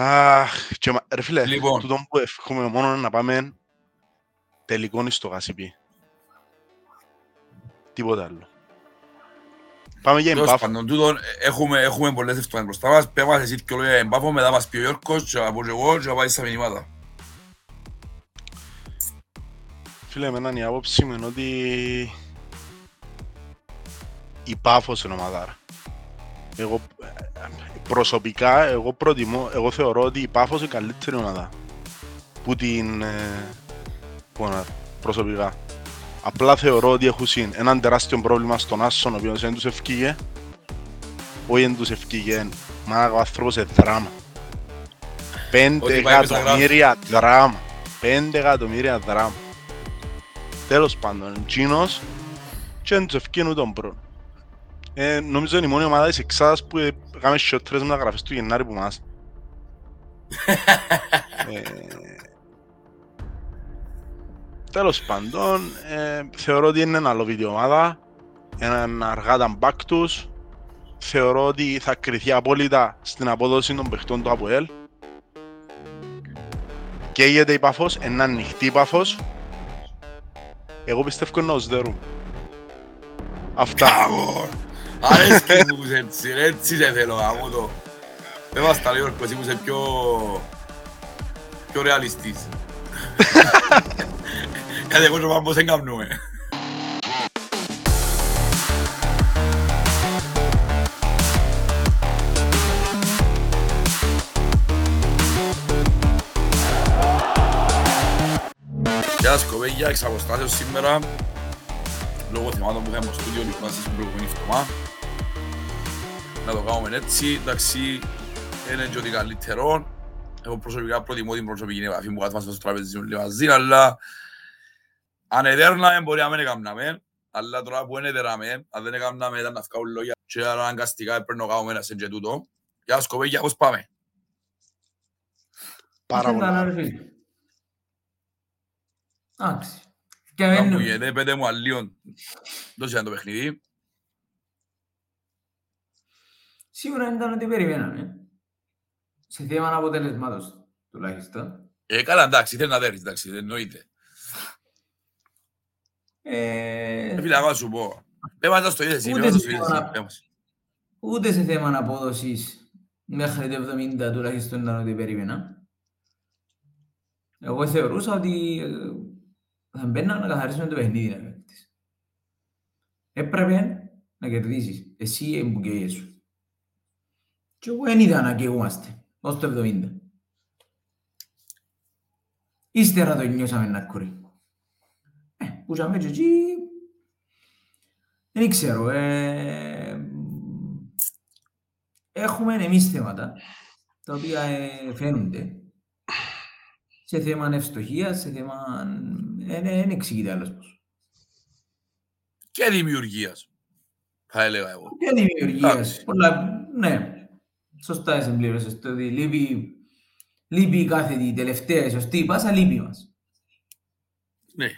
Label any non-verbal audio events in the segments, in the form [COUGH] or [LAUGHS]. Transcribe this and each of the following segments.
Αχ, και μα- ρε φίλε, Λοιπόν. τούτο που εύχομαι μόνο είναι να πάμε τελικό στο γασιπί. Τίποτα άλλο. Πάμε για Τέλος εμπάφο. πάντων, τούτον, ε, έχουμε, έχουμε πολλές εβδομάδες μπροστά μας. Πες μας εσύ και λόγια εμπάφο, μετά μας πει ο Γιώργος και από και εγώ και να πάει στα μηνύματα. Φίλε, εμένα η άποψη μου είναι ότι η Πάφος είναι ομαδάρα. Εγώ ε, προσωπικά, εγώ προτιμώ, εγώ θεωρώ ότι η Πάφος είναι η καλύτερη ομάδα που την ε, που να- προσωπικά. Απλά θεωρώ ότι έχουν συν έναν τεράστιο πρόβλημα στον Άσον, ο οποίος δεν τους ευκήγε. Όχι δεν τους ευκήγε, μα ο άνθρωπος είναι δράμα. Πέντε Ό,τι πάει μέσα εκατομμύρια δράμα. Πέντε εκατομμύρια δράμα. Τέλος πάντων, εκείνος και δεν τους ευκήγε ούτε τον πρώτο. Ε, νομίζω είναι η μόνη ομάδα της Εξάδας που ε, έκαμε σιωτρές μεταγραφές του Γενάρη που μας. [LAUGHS] ε, τέλος πάντων, ε, θεωρώ ότι είναι ένα λοβίδι ομάδα, έναν αργά back τους. Θεωρώ ότι θα κριθεί απόλυτα στην απόδοση των παιχτών του ΑΠΟΕΛ. Καίγεται η Παφός, ένα ανοιχτή η Παφός. Εγώ πιστεύω είναι ως δερού. Αυτά. Κάγω! Αρέσκει μου που είσαι έτσι, ρε, έτσι σε θέλω, γάμο το. Πες μας τα λίγο, εσύ που είσαι πιο... πιο ρεαλιστής. Γιατί εγώ και ο Πάμπος δεν κάνουμε. Γεια σας κοπέγια, εξ αποστάσεως σήμερα λόγω θυμάτων που είχαμε στο στούντιο λιχνάσεις την προηγούμενη εβδομάδα. Να το κάνουμε έτσι, εντάξει, είναι και ότι καλύτερο. Εγώ προσωπικά προτιμώ την προσωπική επαφή που κάθομαστε στο τραπέζι όλοι μαζί, αλλά αν εδέρναμε μπορεί να μην έκαναμε, αλλά τώρα που είναι εδέραμε, αν δεν έκαναμε ήταν να βγάλουν λόγια και άρα αναγκαστικά πρέπει να κάνουμε ένα σε και τούτο. Γεια σας κοπέγια, πώς πάμε. Πάρα Ήθελα να πολλά. ρε φίλε. Εντάξει. Και Να μένουμε. μου γίνεται, πέτε μου αλλίον, δώσε ένα το παιχνίδι. Σίγουρα ήταν ότι περιμέναμε. Σε θέμα αποτελεσμάτων τουλάχιστον. Ε, καλά, εντάξει, θέλει να δέρεις, εντάξει, δεν εννοείται. Ε, Ε, Φίλε, εγώ να σου πω. Πες μας το είδες εσύ, Ούτε πες μας το σε είδες ώρα. εσύ, πες μας. ούτε σε θέμα απόδοσης μέχρι το 70 τουλάχιστον ήταν ότι περίμενα. Εγώ θεωρούσα ότι ε, θα μπαίνα να καθαρίσουμε το παιχνίδι να παίκτης. Έπρεπε να κερδίσεις. Εσύ οι που καίγεσαι σου. Και εγώ δεν είδα να καίγομαστε ως το 70. Ύστερα το νιώσαμε να κουρεί. Ε, που είχαμε και εκεί... Δεν ξέρω. Ε, έχουμε εμείς θέματα τα οποία ε, φαίνονται σε θέμα ευστοχίας, σε θέμα... Ε, ναι, δεν εξηγείται άλλος πώς. Και δημιουργίας, θα έλεγα εγώ. Και δημιουργίας. Εντάξει. Πολλά, ναι, σωστά συμπλήρωσες το ότι λείπει, λείπει η κάθετη, η τελευταία, η σωστή πάσα, λείπει μας. Ναι.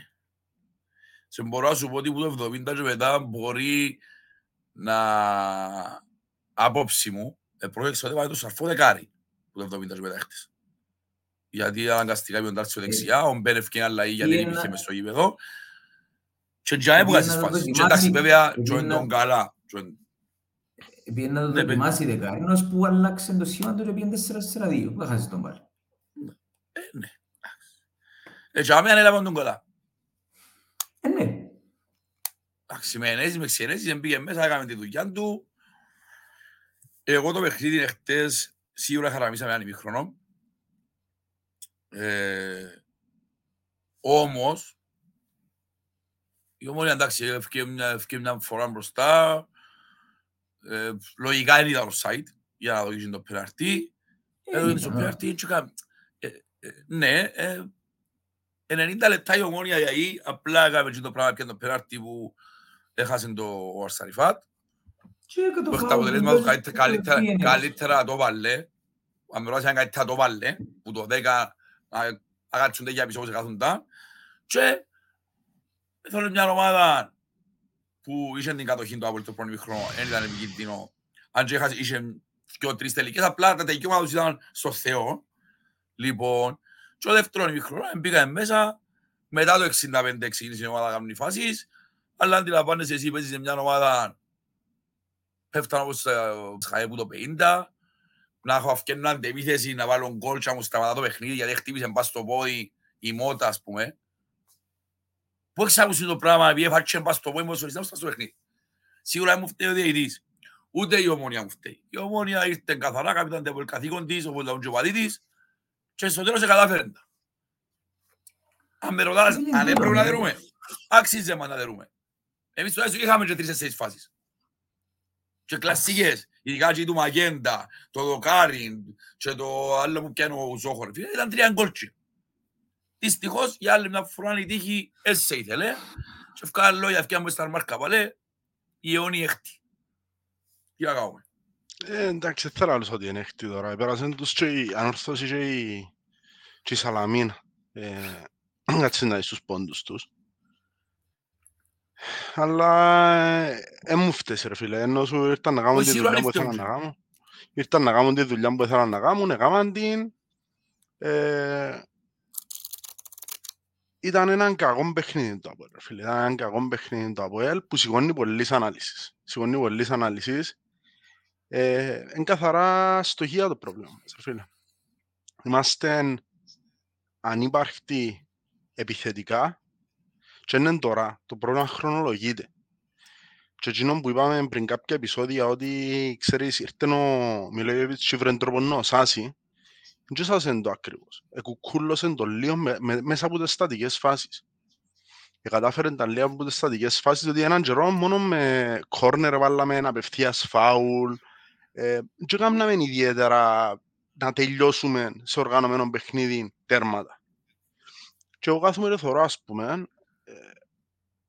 Σε μπορώ να σου πω ότι που το 70 και μετά μπορεί να... Απόψη μου, ε, πρόσεξε ότι βάλε το σαρφό δεκάρι που το 70 και μετά έχτισε. Γιατί αναγκαστικά πήγαν τάρτσιο δεξιά, ο Μπέρεφ και άλλα γιατί δεν Πήγαινα- υπήρχε μες στο γήπεδο. Και για έπου Πήγαινα κάνεις να φάσεις. Και δοκιμάσει- εντάξει βέβαια, και πήγαινα- τον καλά. και ο- Πήγαινε να το Ναι, δοκιμάσει η δεκάρινος που άλλαξε το σχήμα του και πήγαινε 4-4-2. Δεν χάσεις τον πάλι. Ε, ναι. Ε, και άμενα έλαβαν τον καλά. Ε, ναι. Εντάξει, με ενέσεις, με ξενέσεις, δεν πήγε μέσα, έκαμε τη δουλειά του. Εγώ το παιχνίδι εχθές σίγουρα χαραμίσαμε έναν ημίχρονο. Ε, όμως, η ομόνια εντάξει, έφυγε μια, έφυγε μια φορά μπροστά. Ε, λογικά δεν ήταν offside για να δοκίσει το πέναρτι. Ε, Ε, το ήταν, πέναρτι, και κα- ε, ε, ναι, ε, 90 λεπτά η ομόνια γιατί απλά έκαμε και το πράγμα πια το πέναρτι που έχασε το ο Αρσαριφάτ. Και και το Που έχει τα φάουλ αποτελέσματα που του καλύτερα- καλύτερα- πήγαινε. καλύτερα το βάλε. Αν με ρωτάς αν καλύτερα το βάλε, που το 10 να αγάτσονται για πίσω όπως κάθουν τα. Και θέλω μια ομάδα που είχε την κατοχή του από το πρώτο χρόνο, δεν ήταν επικίνδυνο. Αν και έχασε- είχε δυο-τρεις τελικές, απλά τα τελειώματα τους ήταν στο Θεό. Λοιπόν, και ο δεύτερο ημίχρονο μπήκαμε μέσα, μετά το 65 ξεκίνησε η ομάδα να κάνει φάσεις, αλλά αντιλαμβάνεσαι εσύ παίζεις σε μια ομάδα πέφτανε όπως σχαέ που το 50, να έχω αυκένουν αντεπίθεση, να βάλω γκολ και να μου σταματά το παιχνίδι γιατί χτύπησε μπας στο πόδι η μότα, ας πούμε. Πού έχεις ακούσει το πράγμα, επειδή έφαξε μπας στο πόδι μου, στο παιχνίδι. Σίγουρα μου φταίει ο διαιτητής. Ούτε η ομόνια μου φταίει. Η ομόνια ήρθε καθαρά, καπιτάν το καθήκον της, όπως ήταν ο της, και στο τέλος κατάφερε τα. Αν με ρωτάς, αν έπρεπε να δερούμε, άξιζε να δερούμε. Εμείς τουλάχιστον είχαμε και τρεις-τέσσερις φάσεις. Και κλασσικές, ειδικά και του Μαγέντα, το Δοκάριν και το άλλο που πιάνω ο Ζόχορ. Ήταν τρία γκολτσί. Δυστυχώς, για άλλη μια φορά η τύχη έσαι ήθελε. Και ευκάλε λόγια ευκιά μου στα μάρκα παλέ, η αιώνη έχτη. Τι να κάνουμε. Ε, εντάξει, δεν θέλω άλλος ότι είναι έχτη τώρα. Πέρασαν τους και η ανόρθωση και η, και η Σαλαμίνα. Ε, κάτσε [CLEARS THROAT] να στους πόντους τους. Αλλά δεν μου φταίει ρε φίλε, ενώ σου ήρθαν να κάνουν τη δουλειά που ήθελαν να κάνουν. Ήρθαν να κάνουν τη δουλειά που ήθελαν να κάνουν, έκαναν την. Ε, ήταν έναν κακό παιχνίδι το Αποέλ, φίλε. Ήταν έναν κακό παιχνίδι το Αποέλ που σηκώνει πολλές ανάλυσεις. Σηκώνει πολλές ανάλυσεις. Ε, είναι καθαρά στοχεία το πρόβλημα, φίλε. Είμαστε ανύπαρκτοι επιθετικά και είναι τώρα. Το πρόβλημα χρονολογείται. Και εκείνο που είπαμε πριν κάποια επεισόδια ότι, ξέρεις, ήρθε ο Μιλόγεβιτς και βρεν τρόπο να σάσει δεν σάσε το ακριβώς. Εκουκούλωσε το λίγο με, με, μέσα από τις στατικές φάσεις. Και κατάφερε τα λίγο από τις στατικές φάσεις ότι έναν καιρό μόνο με κόρνερ βάλαμε απευθείας φάουλ ε, και κάναμε ιδιαίτερα να τελειώσουμε σε οργανωμένο παιχνίδι τέρματα. Και εγώ κάθομαι και θωρώ, ας πούμε, ε,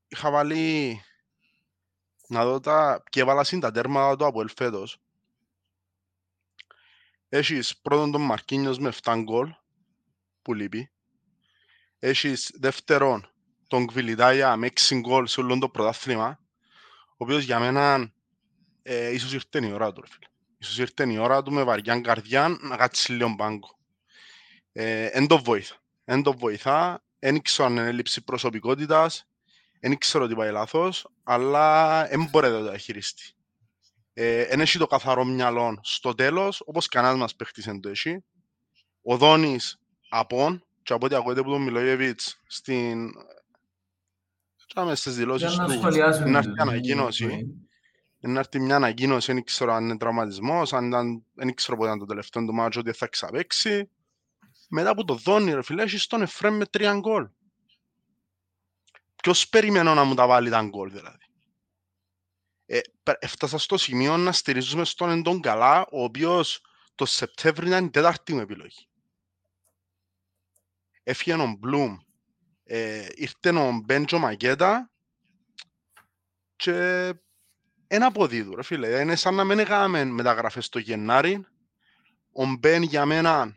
είχα βάλει να δω τα... και έβαλα συν τα τέρματα του από ελφέτος. Έχεις πρώτον τον Μαρκίνιος με 7 γκολ, που λείπει. Έχεις δεύτερον τον Κβιλιτάγια με 6 γκολ σε όλο το πρωτάθλημα, ο οποίος για μένα ε, ίσως ήρθε η ώρα του, φίλε. Ίσως ήρθε η ώρα του με βαριά καρδιά να κάτσει λίγο μπάγκο. Ε, εν το βοήθα. Εν το βοηθά. Εν ξέρω αν είναι έλλειψη προσωπικότητας. Εν ξέρω τι πάει λάθος. Αλλά δεν μπορεί να το διαχειριστεί. Εν έχει το καθαρό μυαλό στο τέλος, όπως κανένας μας παίχτης εν το έχει. Ο Δόνης απόν, και από ό,τι ακούγεται από τον Μιλόγεβιτς στην... Κάμε στις δηλώσεις του, να έρθει ανακοίνωση να έρθει μια ανακοίνωση, δεν ξέρω αν είναι τραυματισμός, αν ήταν, δεν ξέρω πότε ήταν το τελευταίο του μάτσο, ότι θα ξαπέξει. Μετά από το δόνι, ρε φίλε, έχεις τον Εφρέμ με τρία γκολ. Ποιος περιμένω να μου τα βάλει τα γκολ, δηλαδή. Ε, έφτασα στο σημείο να στηρίζουμε στον εντόν καλά, ο οποίος το Σεπτέμβριο ήταν η τέταρτη μου επιλογή. Έφυγε ο Μπλουμ, ε, ήρθε ο Μπέντζο Μακέτα και ένα αποδίδου, ρε φίλε. Είναι σαν να μην έκαναμε μεταγραφές το Γενάρη. Ο Μπεν για μένα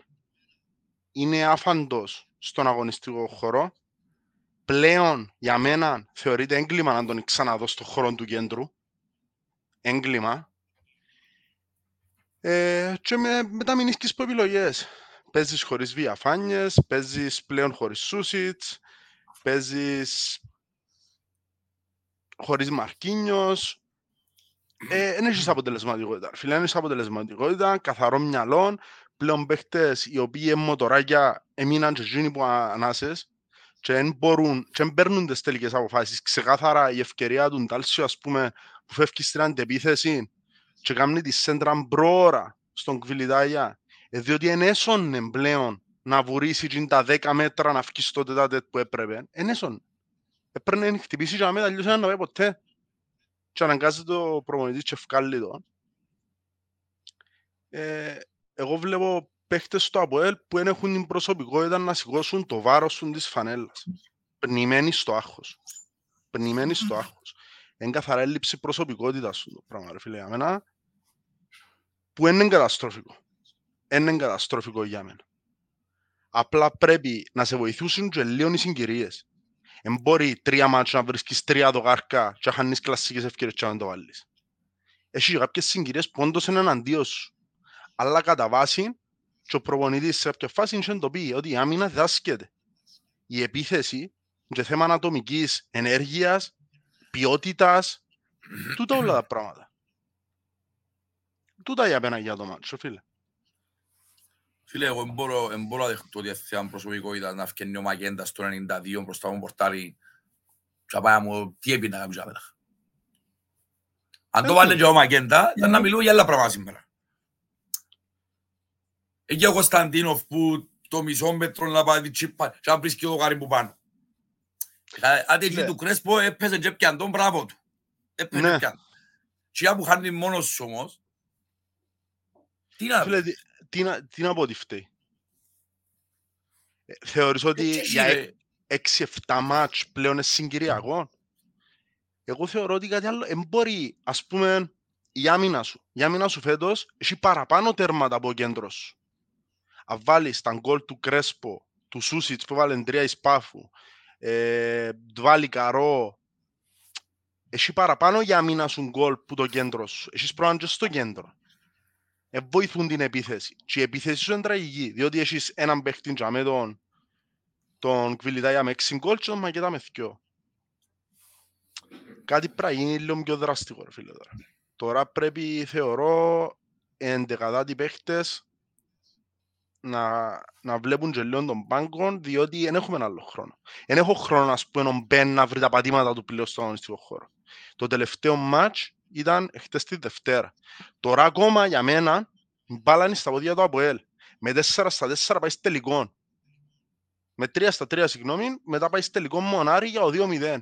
είναι άφαντος στον αγωνιστικό χώρο. Πλέον για μένα θεωρείται έγκλημα να τον ξαναδώ στον χώρο του κέντρου. Έγκλημα. Ε, και με, μετά μην που επιλογές. Παίζεις χωρίς διαφάνειες, παίζεις πλέον χωρίς σούσιτς, παίζεις χωρίς Μαρκίνιος, δεν έχεις αποτελεσματικότητα. Φίλε, δεν έχεις αποτελεσματικότητα, καθαρό μυαλό, πλέον παίχτες οι οποίοι είναι μοτοράκια έμειναν και εκείνοι που ανάσες και δεν μπορούν, και δεν παίρνουν τις τελικές αποφάσεις. Ξεκάθαρα η ευκαιρία του Ντάλσιο, ας πούμε, που φεύγει στην αντεπίθεση και κάνει τη σέντρα μπρόρα στον Κβιλιτάγια, ε, διότι είναι έσωνε πλέον να βουρήσει τα 10 μέτρα να φύγει στο τετάτετ που έπρεπε. Είναι έσωνε. Έπρεπε να χτυπήσεις και να μην αλλιώς να πάει ποτέ και αναγκάζεται το προπονητής και ευκάλλει το. Ε, εγώ βλέπω παίχτες στο ΑΠΟΕΛ που δεν έχουν την προσωπικότητα να σηκώσουν το βάρος τους της φανέλας. Πνημένοι στο άγχος. Πνημένοι στο άγχος. Είναι καθαρά έλλειψη προσωπικότητας σου το πράγμα, ρε φίλε, για μένα, που είναι καταστροφικό. Είναι καταστροφικό για μένα. Απλά πρέπει να σε βοηθήσουν και λίγο οι συγκυρίες. Δεν μπορεί τρία μάτια να βρίσκεις τρία δοκάρκα και να χάνεις κλασσικές ευκαιρίες και να το βάλεις. Έχει κάποιες συγκυρίες που όντως είναι εναντίον σου. Αλλά κατά βάση και ο προπονητής σε κάποια φάση είχε το πει ότι η άμυνα διδάσκεται. Η επίθεση και θέμα ανατομικής ενέργειας, ποιότητας, τούτα όλα τα πράγματα. Τούτα για μένα για το μάτσο, φίλε. Φίλε, εγώ δεν μπορώ, δεν μπορώ να δεχτώ ότι θέμα προσωπικότητα να φκένει ο Μαγέντας στο 92 μπροστά μου πορτάρι και να πάει μου τι έπινε να κάνει τζάπεδα. Αν το βάλει και ο Μαγέντα, ήταν να μιλούμε για άλλα πράγματα σήμερα. Εκεί ο Κωνσταντίνοφ που το μισό μέτρο να πάει τσίπα και να βρίσκει το γάρι που πάνω. Άντε εκεί του Κρέσπο έπαιζε και πιαν τον μπράβο του. Έπαιζε και πιαν. Και που χάνει μόνος σου όμως, τι να Φίλε, τι- τι να- τι να πω ότι φταίει. Ε, Θεωρείς ότι Έτσι, για ρε. 6-7 μάτς πλέον είναι συγκυριακό; Εγώ θεωρώ ότι κάτι άλλο, δεν μπορεί, ας πούμε, η άμυνα σου. Η άμυνα σου φέτος έχει παραπάνω τέρματα από ο κέντρος σου. Αν βάλεις τα γκολ του Κρέσπο, του Σούσιτς που βάλει τρία εις Πάφου, ε, του βάλει Καρό, έχει παραπάνω για άμυνα σου γκολ που το κέντρος σου. Έχεις πρόβλημα και στο κέντρο. Ε, βοηθούν την επίθεση. Και η επίθεση σου είναι τραγική, διότι έχεις έναν παίχτη για με τον, τον Κβιλιτάγια με 6 γκολ και τον Μακέτα με 2. Κάτι πρέπει να γίνει λίγο πιο δραστικό, ρε φίλε τώρα. Τώρα πρέπει, θεωρώ, εντεκατάτοι παίχτες να, να βλέπουν και λίγο τον πάγκο, διότι δεν έχουμε άλλο χρόνο. Δεν έχω χρόνο, ας πούμε, ο Μπεν να βρει τα πατήματα του πλέον στον αγωνιστικό χώρο. Το τελευταίο μάτς ήταν χτες τη Δευτέρα. Τώρα ακόμα για μένα η μπάλα είναι στα πόδια του ΑΠΟΕΛ. Με 4 στα 4 πάει τελικό. Με 3 στα 3, συγγνώμη, μετά πάει τελικό μονάρι για ο 2-0.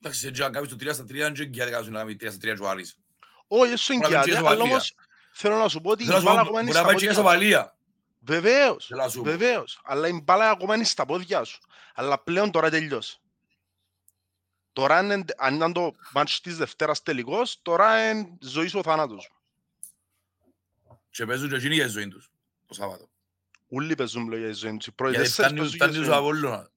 Εντάξει, έτσι αν κάνεις το 3 στα 3, δεν εγγυάται κάποιος να κάνει 3 στα 3 και ο Άρης. Όχι, eso Μπορεί να εγγυάται, μην αλλά ισοπαλία. όμως θέλω να σου πω ότι η Θέλω να σου μπάλα πω, ακόμα είναι μπορεί να στα πάει και πόδια σου. σοβαλία. Βεβαίως, Θέλω να σου πω. βεβαίως. Αλλά η μπάλα ακόμα είναι στα πόδια σου. Αλλά πλέον τώρα τελειώσει. Τώρα αν, είναι- αν ήταν το μάτς της Δευτέρας τελικός, τώρα είναι ζωής σου ο θάνατος. Και παίζουν και εκείνοι για τη ζωή τους, το Σάββατο. Ούλοι παίζουν λόγια η ζωή τους. Οι πρώτοι Γιατί τέσσερις φτάνει παίζουν για φτάνει τη τους ζωή τους. Απόλλωνα.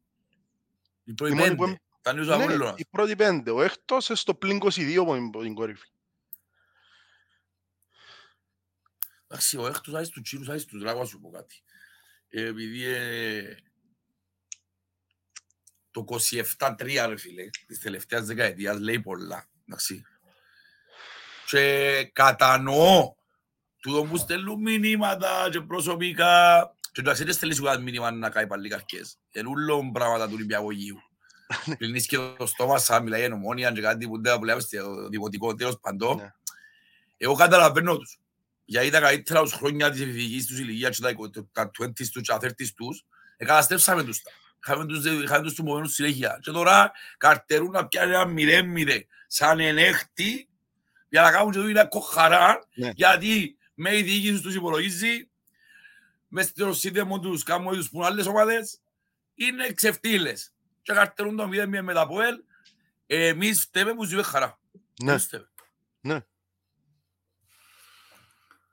Οι πρώτοι Οι μόνοι που πέντε. Φτάνει τους Ναι, Απόλλωνα. οι πρώτοι πέντε. Ο έκτος είναι στο πλήν 22 από την- από την κορύφη. Εντάξει, ο έκτος άιστος του Τσίνους άιστος, τώρα να σου πω κάτι. Ε, Επειδή ε, το 27-3 ρε φίλε, της τελευταίας δεκαετίας λέει πολλά. Εντάξει. Και κατανοώ τούτο που στέλνουν μηνύματα και προσωπικά και εντάξει δεν στέλνεις ούτε μήνυμα να κάνει πάλι καρκές. Είναι ούλο πράγματα του Ολυμπιακογείου. Κλείνεις και το στόμα σαν μιλάει η ομόνια και κάτι που δεν που λέμε στο δημοτικό τέλος παντό. Ναι. Εγώ καταλαβαίνω τους. Γιατί τα καλύτερα τους χρόνια της εφηβικής τους ηλικίας και τα εικο- τα 20's τους και τα 30's τους, εκαταστρέψαμε τους τα. Είχαμε τους, είχαμε τους τιμωμένους συνέχεια. Και τώρα καρτερούν να πιάνουν ένα μηδέν-μηδέν σαν ενέχτη για να κάνουν και δουλειά κοχαρά Ναι. γιατί με η διοίκηση τους υπολογίζει μες στο σύνδεμο τους κάνουν τους πουν άλλες ομάδες είναι ξεφτύλες και καρτερούν το μηδέν με τα ΠΟΕΛ εμείς φταίμε που ζούμε χαρά. Ναι, Εμείς φταίμε. ναι.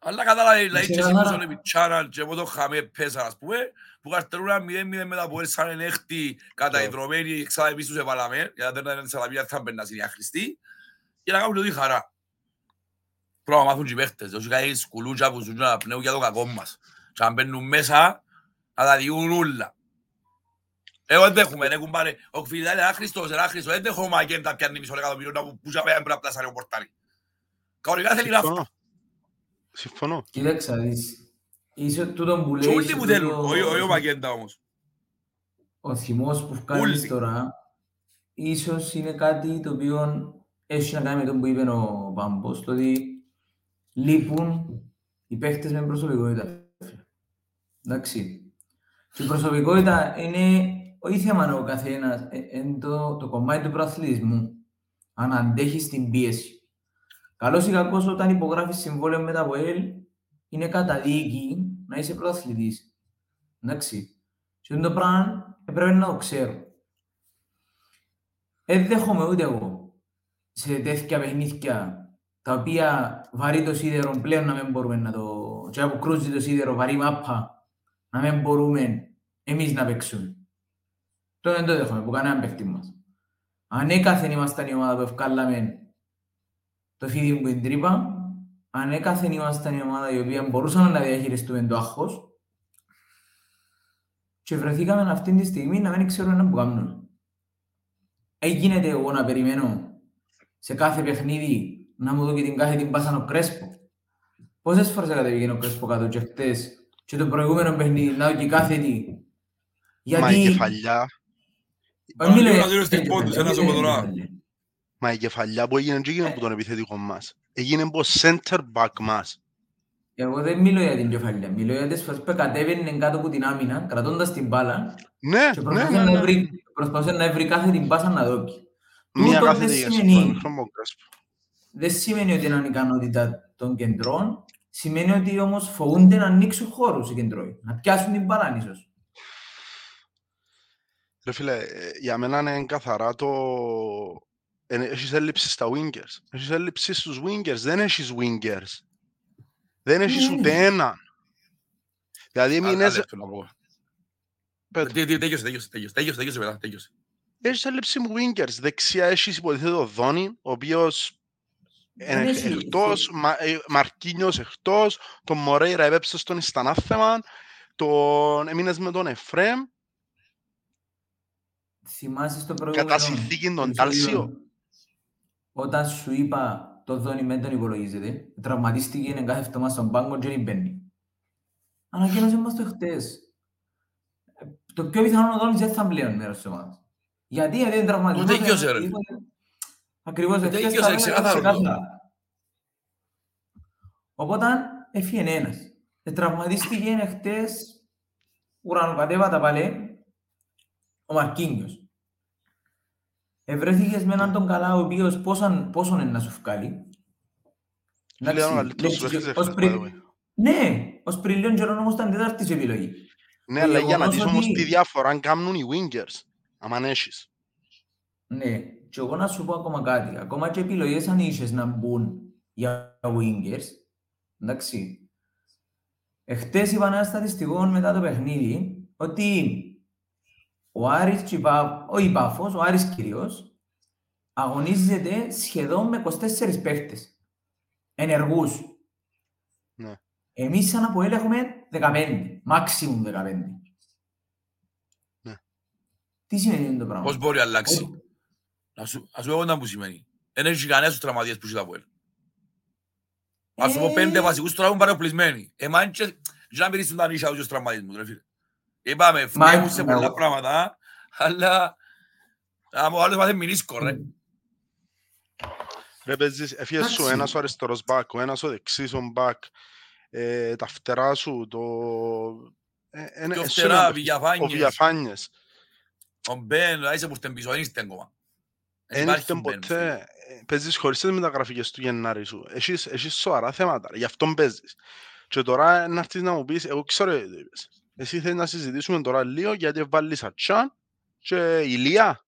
Αλλά κατάλαβε, δηλαδή και εσύ που Ξεκάθαρα. στον Επιτσάρα και από το χαμέ πέσα, ας πούμε, που καρτερούν ένα μηδέν μηδέν με τα ΠΟΕΛ σαν ενέχτη καταϊδρωμένοι, εξάδα εμείς τους εβάλαμε, γιατί δεν ήταν σε λαβία θα μπαινάς είναι άχρηστη, για να κάνουν και τη χαρά. Πρέπει να μάθουν και οι παίχτες, όχι κάτι σκουλούτια που ζουν να πνέουν για το κακό μας. Και αν μπαίνουν μέσα, να τα διούν ούλα. Εγώ δεν δέχομαι, δεν κουμπάρε. Ο Κφιλιδάλη είναι άχρηστος, είναι άχρηστος. Δεν δέχομαι μαγέντα πιάνει μισό εκατομμύριο να που πούσα πρέπει να πλάσανε ο πορτάρι. Κανονικά θέλει να Συμφωνώ. Συμφωνώ. Κοίταξα, δεις. Είσαι τούτο που Και λέει, όλοι που θέλουν, όχι όχι ο Μαγέντα όμως. ο θυμός που βγάλεις Όλοι. τώρα, ίσως είναι κάτι το οποίο έχει να κάνει με το που είπε ο Πάμπος, το ότι λείπουν οι παίχτες με προσωπικότητα. Εντάξει. Και η προσωπικότητα είναι όχι θέμα ο καθένας, ε, είναι το, το κομμάτι του προαθλητισμού. Αν αντέχεις την πίεση. Καλώς ή κακώς όταν υπογράφεις συμβόλαιο με τα ΒΟΕΛ, είναι καταδίκη να είσαι πρωταθλητής. Εντάξει. Και αυτό το πράγμα έπρεπε να το ξέρω. Δεν δέχομαι ούτε εγώ σε τέτοια παιχνίδια τα οποία βαρύ το σίδερο πλέον να μην μπορούμε να το... και που κρούζει το σίδερο βαρύ μάπα να μην μπορούμε εμείς να παίξουμε. Το δεν το δέχομαι που κανέναν παίχτη μας. Ανέκαθεν ήμασταν η ομάδα που ευκάλαμε το φίδι μου την τρύπα, ανέκαθεν ήμασταν η ομάδα η οποία μπορούσαμε να διαχειριστούμε το άγχος και βρεθήκαμε αυτή τη στιγμή να μην ξέρουμε να που κάνουμε. Έγινε εγώ να περιμένω σε κάθε παιχνίδι να μου δω και την κάθε την πάσα ο Κρέσπο. Πόσες φορές κατεβήκε ο Κρέσπο κάτω και χτες και το προηγούμενο παιχνίδι να δω και κάθε τι. Μα η κεφαλιά, Όχι, μιλώ για- Ένα δύο στην πόντους, ένας από τώρα. Μα η κεφαλιά που έγινε και έγινε από τον επιθετικό μας. Έγινε από center back μας. Εγώ δεν μιλώ για την κεφαλιά, μιλώ για τις φορές που κατέβαινε κάτω από την άμυνα, κρατώντας την μπάλα Ναι, και ναι, προσπαθούσε ναι, να ναι. βρει, προσπαθούσε να βρει κάθε την πάσα να δώσει. Μία Τούτο κάθεται δεν για σημαίνει- συμφωνή, χρώμο Κρέσπο. Δεν σημαίνει ότι είναι ανικανότητα των κεντρών, σημαίνει ότι όμως φοβούνται να ανοίξουν χώρους οι κεντρώοι, να πιάσουν την μπάλα ίσως. Ρε φίλε, ε, για μένα είναι καθαρά το... ε, Έχεις έλλειψη στα wingers. Έχεις έλλειψη στους wingers. Δεν έχεις wingers. Δεν έχεις Ναι. ούτε έναν. Δηλαδή Ένα έμεινες... λεπτό να πω. Πέτω. Τι- τι- Τέλειωσε, τέλειωσε, τέλειωσε, τέλειωσε, τέλειωσε, μετά, τέλειωσε. Έχεις έλλειψη wingers. Δεξιά έχεις υποτίθετο Δόνι, ο οποίος Δεν είναι έχει- εκτός, Μα- ε, Μαρκίνιος εκτός, τον Μορέιρα έπεψε στον Ιστανάθεμα, τον έμεινες με τον Εφρέμ, Θυμάσαι στο προηγούμενο κατά συνθήκη τον επεισόδιο, Τάλσιο. Όταν σου είπα το δόνι δεν τον υπολογίζεται, τραυματίστηκε είναι κάθε φτωμά στον πάγκο και δεν μπαίνει. Ανακοίνωσε μας το χτες. Ε, Το πιο πιθανό ο Δόνης δεν θα είναι πλέον μέρος της ομάδας. Γιατί, γιατί είναι τραυματισμός. Ούτε δίκιος, ρε. Ακριβώς, Ούτε εχθές δίκιος, τα ρε, λέμε ξεκάθαρο το. ξεκάθαρα. Οπότε έφυγε ένας. Ε, Τραυματίστηκε χτες ουρανοκατέβατα πάλι ο Μαρκίνιος. Ευρέθηκες με έναν τον καλά ο οποίος πόσον, πόσον είναι να σου βγάλει; Φίλε, Εντάξει, ο καλύτερος σου λέξει, παίχτης ως εχθές, πριν- by the way. Ναι, ως πριν λίγο καιρό όμως ήταν τέταρτης σου επιλογή. Ναι, Το αλλά για να γεγονός δεις όμως ότι- τι διαφορά κάνουν οι wingers. Αμάν έχεις. Ναι, και εγώ να σου πω ακόμα κάτι. Ακόμα και επιλογές αν είχες να μπουν για wingers, εντάξει. Εχθές είπα ένα στατιστικό μετά το παιχνίδι ότι ο Άρης, και η Πα- όχι η Πάφος, ο Άρης κυρίως, αγωνίζεται σχεδόν με 24 παίχτες. Ενεργούς. Ναι. Εμείς σαν Αποέλ έχουμε 15, maximum 15. Ναι. Τι σημαίνει αυτό το πράγμα; Πώς μπορεί να αλλάξει; Όχι. Να σου να σου πω εγώ να που σημαίνει. Δεν έχει κανένας τους τραυματίες που έχει τα Αποέλ. Ας σου πω Ε. πέντε βασικούς τώρα έχουν παραπλησμένοι. Εμάν και και να μυρίσουν τα νύχια τους τραυματισμούς. ρε φίλε. Είπαμε, φταίουν σε Μα- πολλά πράγματα, αλλά άμα ο άλλος μάθει μηνίσκο, ρε. Ρε παίζεις, έφυγες σου Εντάξει. ένας ο αριστερός μπακ, ο ένας ο δεξής ο μπακ, ε, τα φτερά σου, το... Ε, ε, ναι, Πιο εσύ φτερά, να- Ο Βηγιαφάνιες, Βιαφάνιες. ο Μπεν, είσαι που στην πίσω, δεν είστε ακόμα. Δεν Εν υπάρχει ήρθε Μπεν, φίλε. ποτέ. Ε, Παίζεις χωρίς τις μεταγραφικές του Γενάρη σου. Έχεις, έχεις σοβαρά θέματα, ρε, γι' αυτόν παίζεις. Και τώρα να έρθεις να μου πεις, εγώ ξέρω γιατί το είπες. Εσύ θέλεις να συζητήσουμε τώρα λίγο γιατί βάλεις ατσάν και ηλία.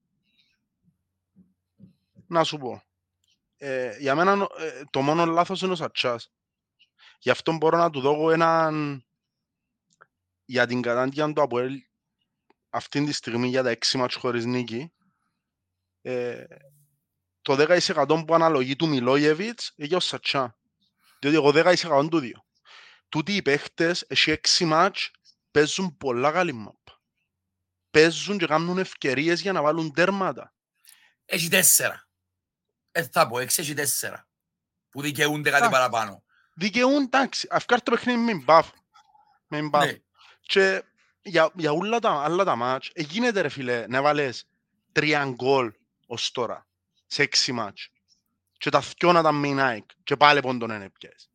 Να σου πω. Ε, για μένα νο- ε, το μόνο λάθος είναι ο Σατσάς. Γι' αυτό μπορώ να του δω έναν για την κατάντια του Αποέλ αυτή τη στιγμή για τα έξι μάτς χωρίς νίκη. Ε, το 10% που αναλογεί του Μιλόγεβιτς έχει ο Σατσά. Διότι εγώ 10% του δύο. Τούτοι οι παίχτες, έχει έξι μάτς, παίζουν πολλά καλή μάπα. Παίζουν και κάνουν ευκαιρίες για να βάλουν τέρματα. Έχει τέσσερα. Ε, θα πω, έξι έχει τέσσερα. Που δικαιούνται κάτι Εντάξει. παραπάνω. Δικαιούν, εντάξει, αυκάρ το παιχνίδι με μπαφ. Με μπαφ. Ναι. Και για, για όλα τα άλλα τα μάτς, ε, γίνεται ρε φίλε να βάλεις τρία γκολ ως τώρα, σε έξι μάτς. Και τα δυο να τα με η Nike, και πάλι πόντον είναι πιες.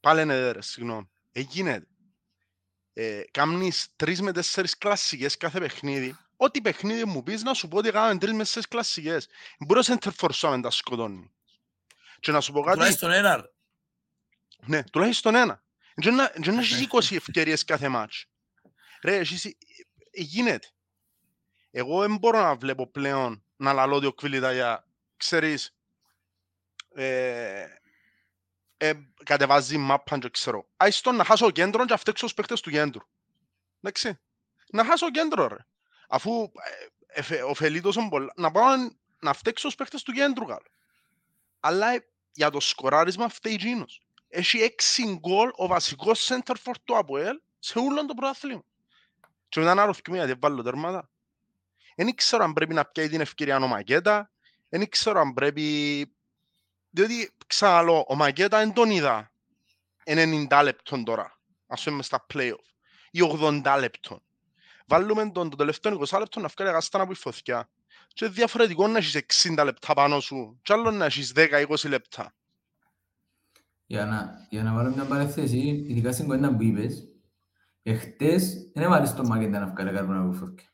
Πάλι είναι ρε, συγγνώμη. Ε, γίνεται. Ε, κάμνεις τρεις με τέσσερις κλασσικές κάθε παιχνίδι. Ό,τι παιχνίδι μου πεις να σου πω ότι κάνουμε τρεις με τέσσερις κλασσικές. Μπορεί να σε τα σκοτώνεις. Και να σου πω κάτι, Τουλάχιστον ένα. ρε. ναι, τουλάχιστον ένα. Δεν να- δεν να έχεις 20 ευκαιρίες κάθε μάτς. Ρε, έχεις, ε, ε, γίνεται. Εγώ δεν μπορώ να βλέπω πλέον να λαλώ ότι ο Κβιλιταγιά, ξέρεις, ε, ε, κατεβάζει μάπαν και ξέρω. Άιστον να χάσω κέντρο και αυτέξω τους παίκτες του κέντρου. Εντάξει. Να χάσω κέντρο ρε. Αφού ε, εφε- ωφελεί τόσο πολλά. Να πάω να- να φταίξω τους παίκτες του κέντρου καλό. Αλλά ε, για το σκοράρισμα φταίει εκείνος. Έχει έξι γκολ ο βασικός center for του ΑΠΟΕΛ σε όλο το πρωτάθλημα. Και μετά να ρωτήσουμε γιατί βάλω τέρματα. Δεν ξέρω αν πρέπει να πιάει την ευκαιρία ο Μακέτα. Δεν ξέρω αν πρέπει... Διότι, ξαναλώ, ο Μακέτα δεν τον είδα 90 λεπτών τώρα. Ας πούμε στα play-off. Ή 80 λεπτών. Βάλουμε τον το τελευταίο 20 λεπτό να βγάλει αγαστά από η φωτιά. Και διαφορετικό να έχεις 60 λεπτά πάνω σου. Και άλλο να έχεις 10-20 λεπτά. Για να, για να βάλω μια παρέθεση, ειδικά στην κουέντα που είπες, εχθές δεν έβαλες τον Μακέντα να βγάλει κάρβουνα από η φωτιά.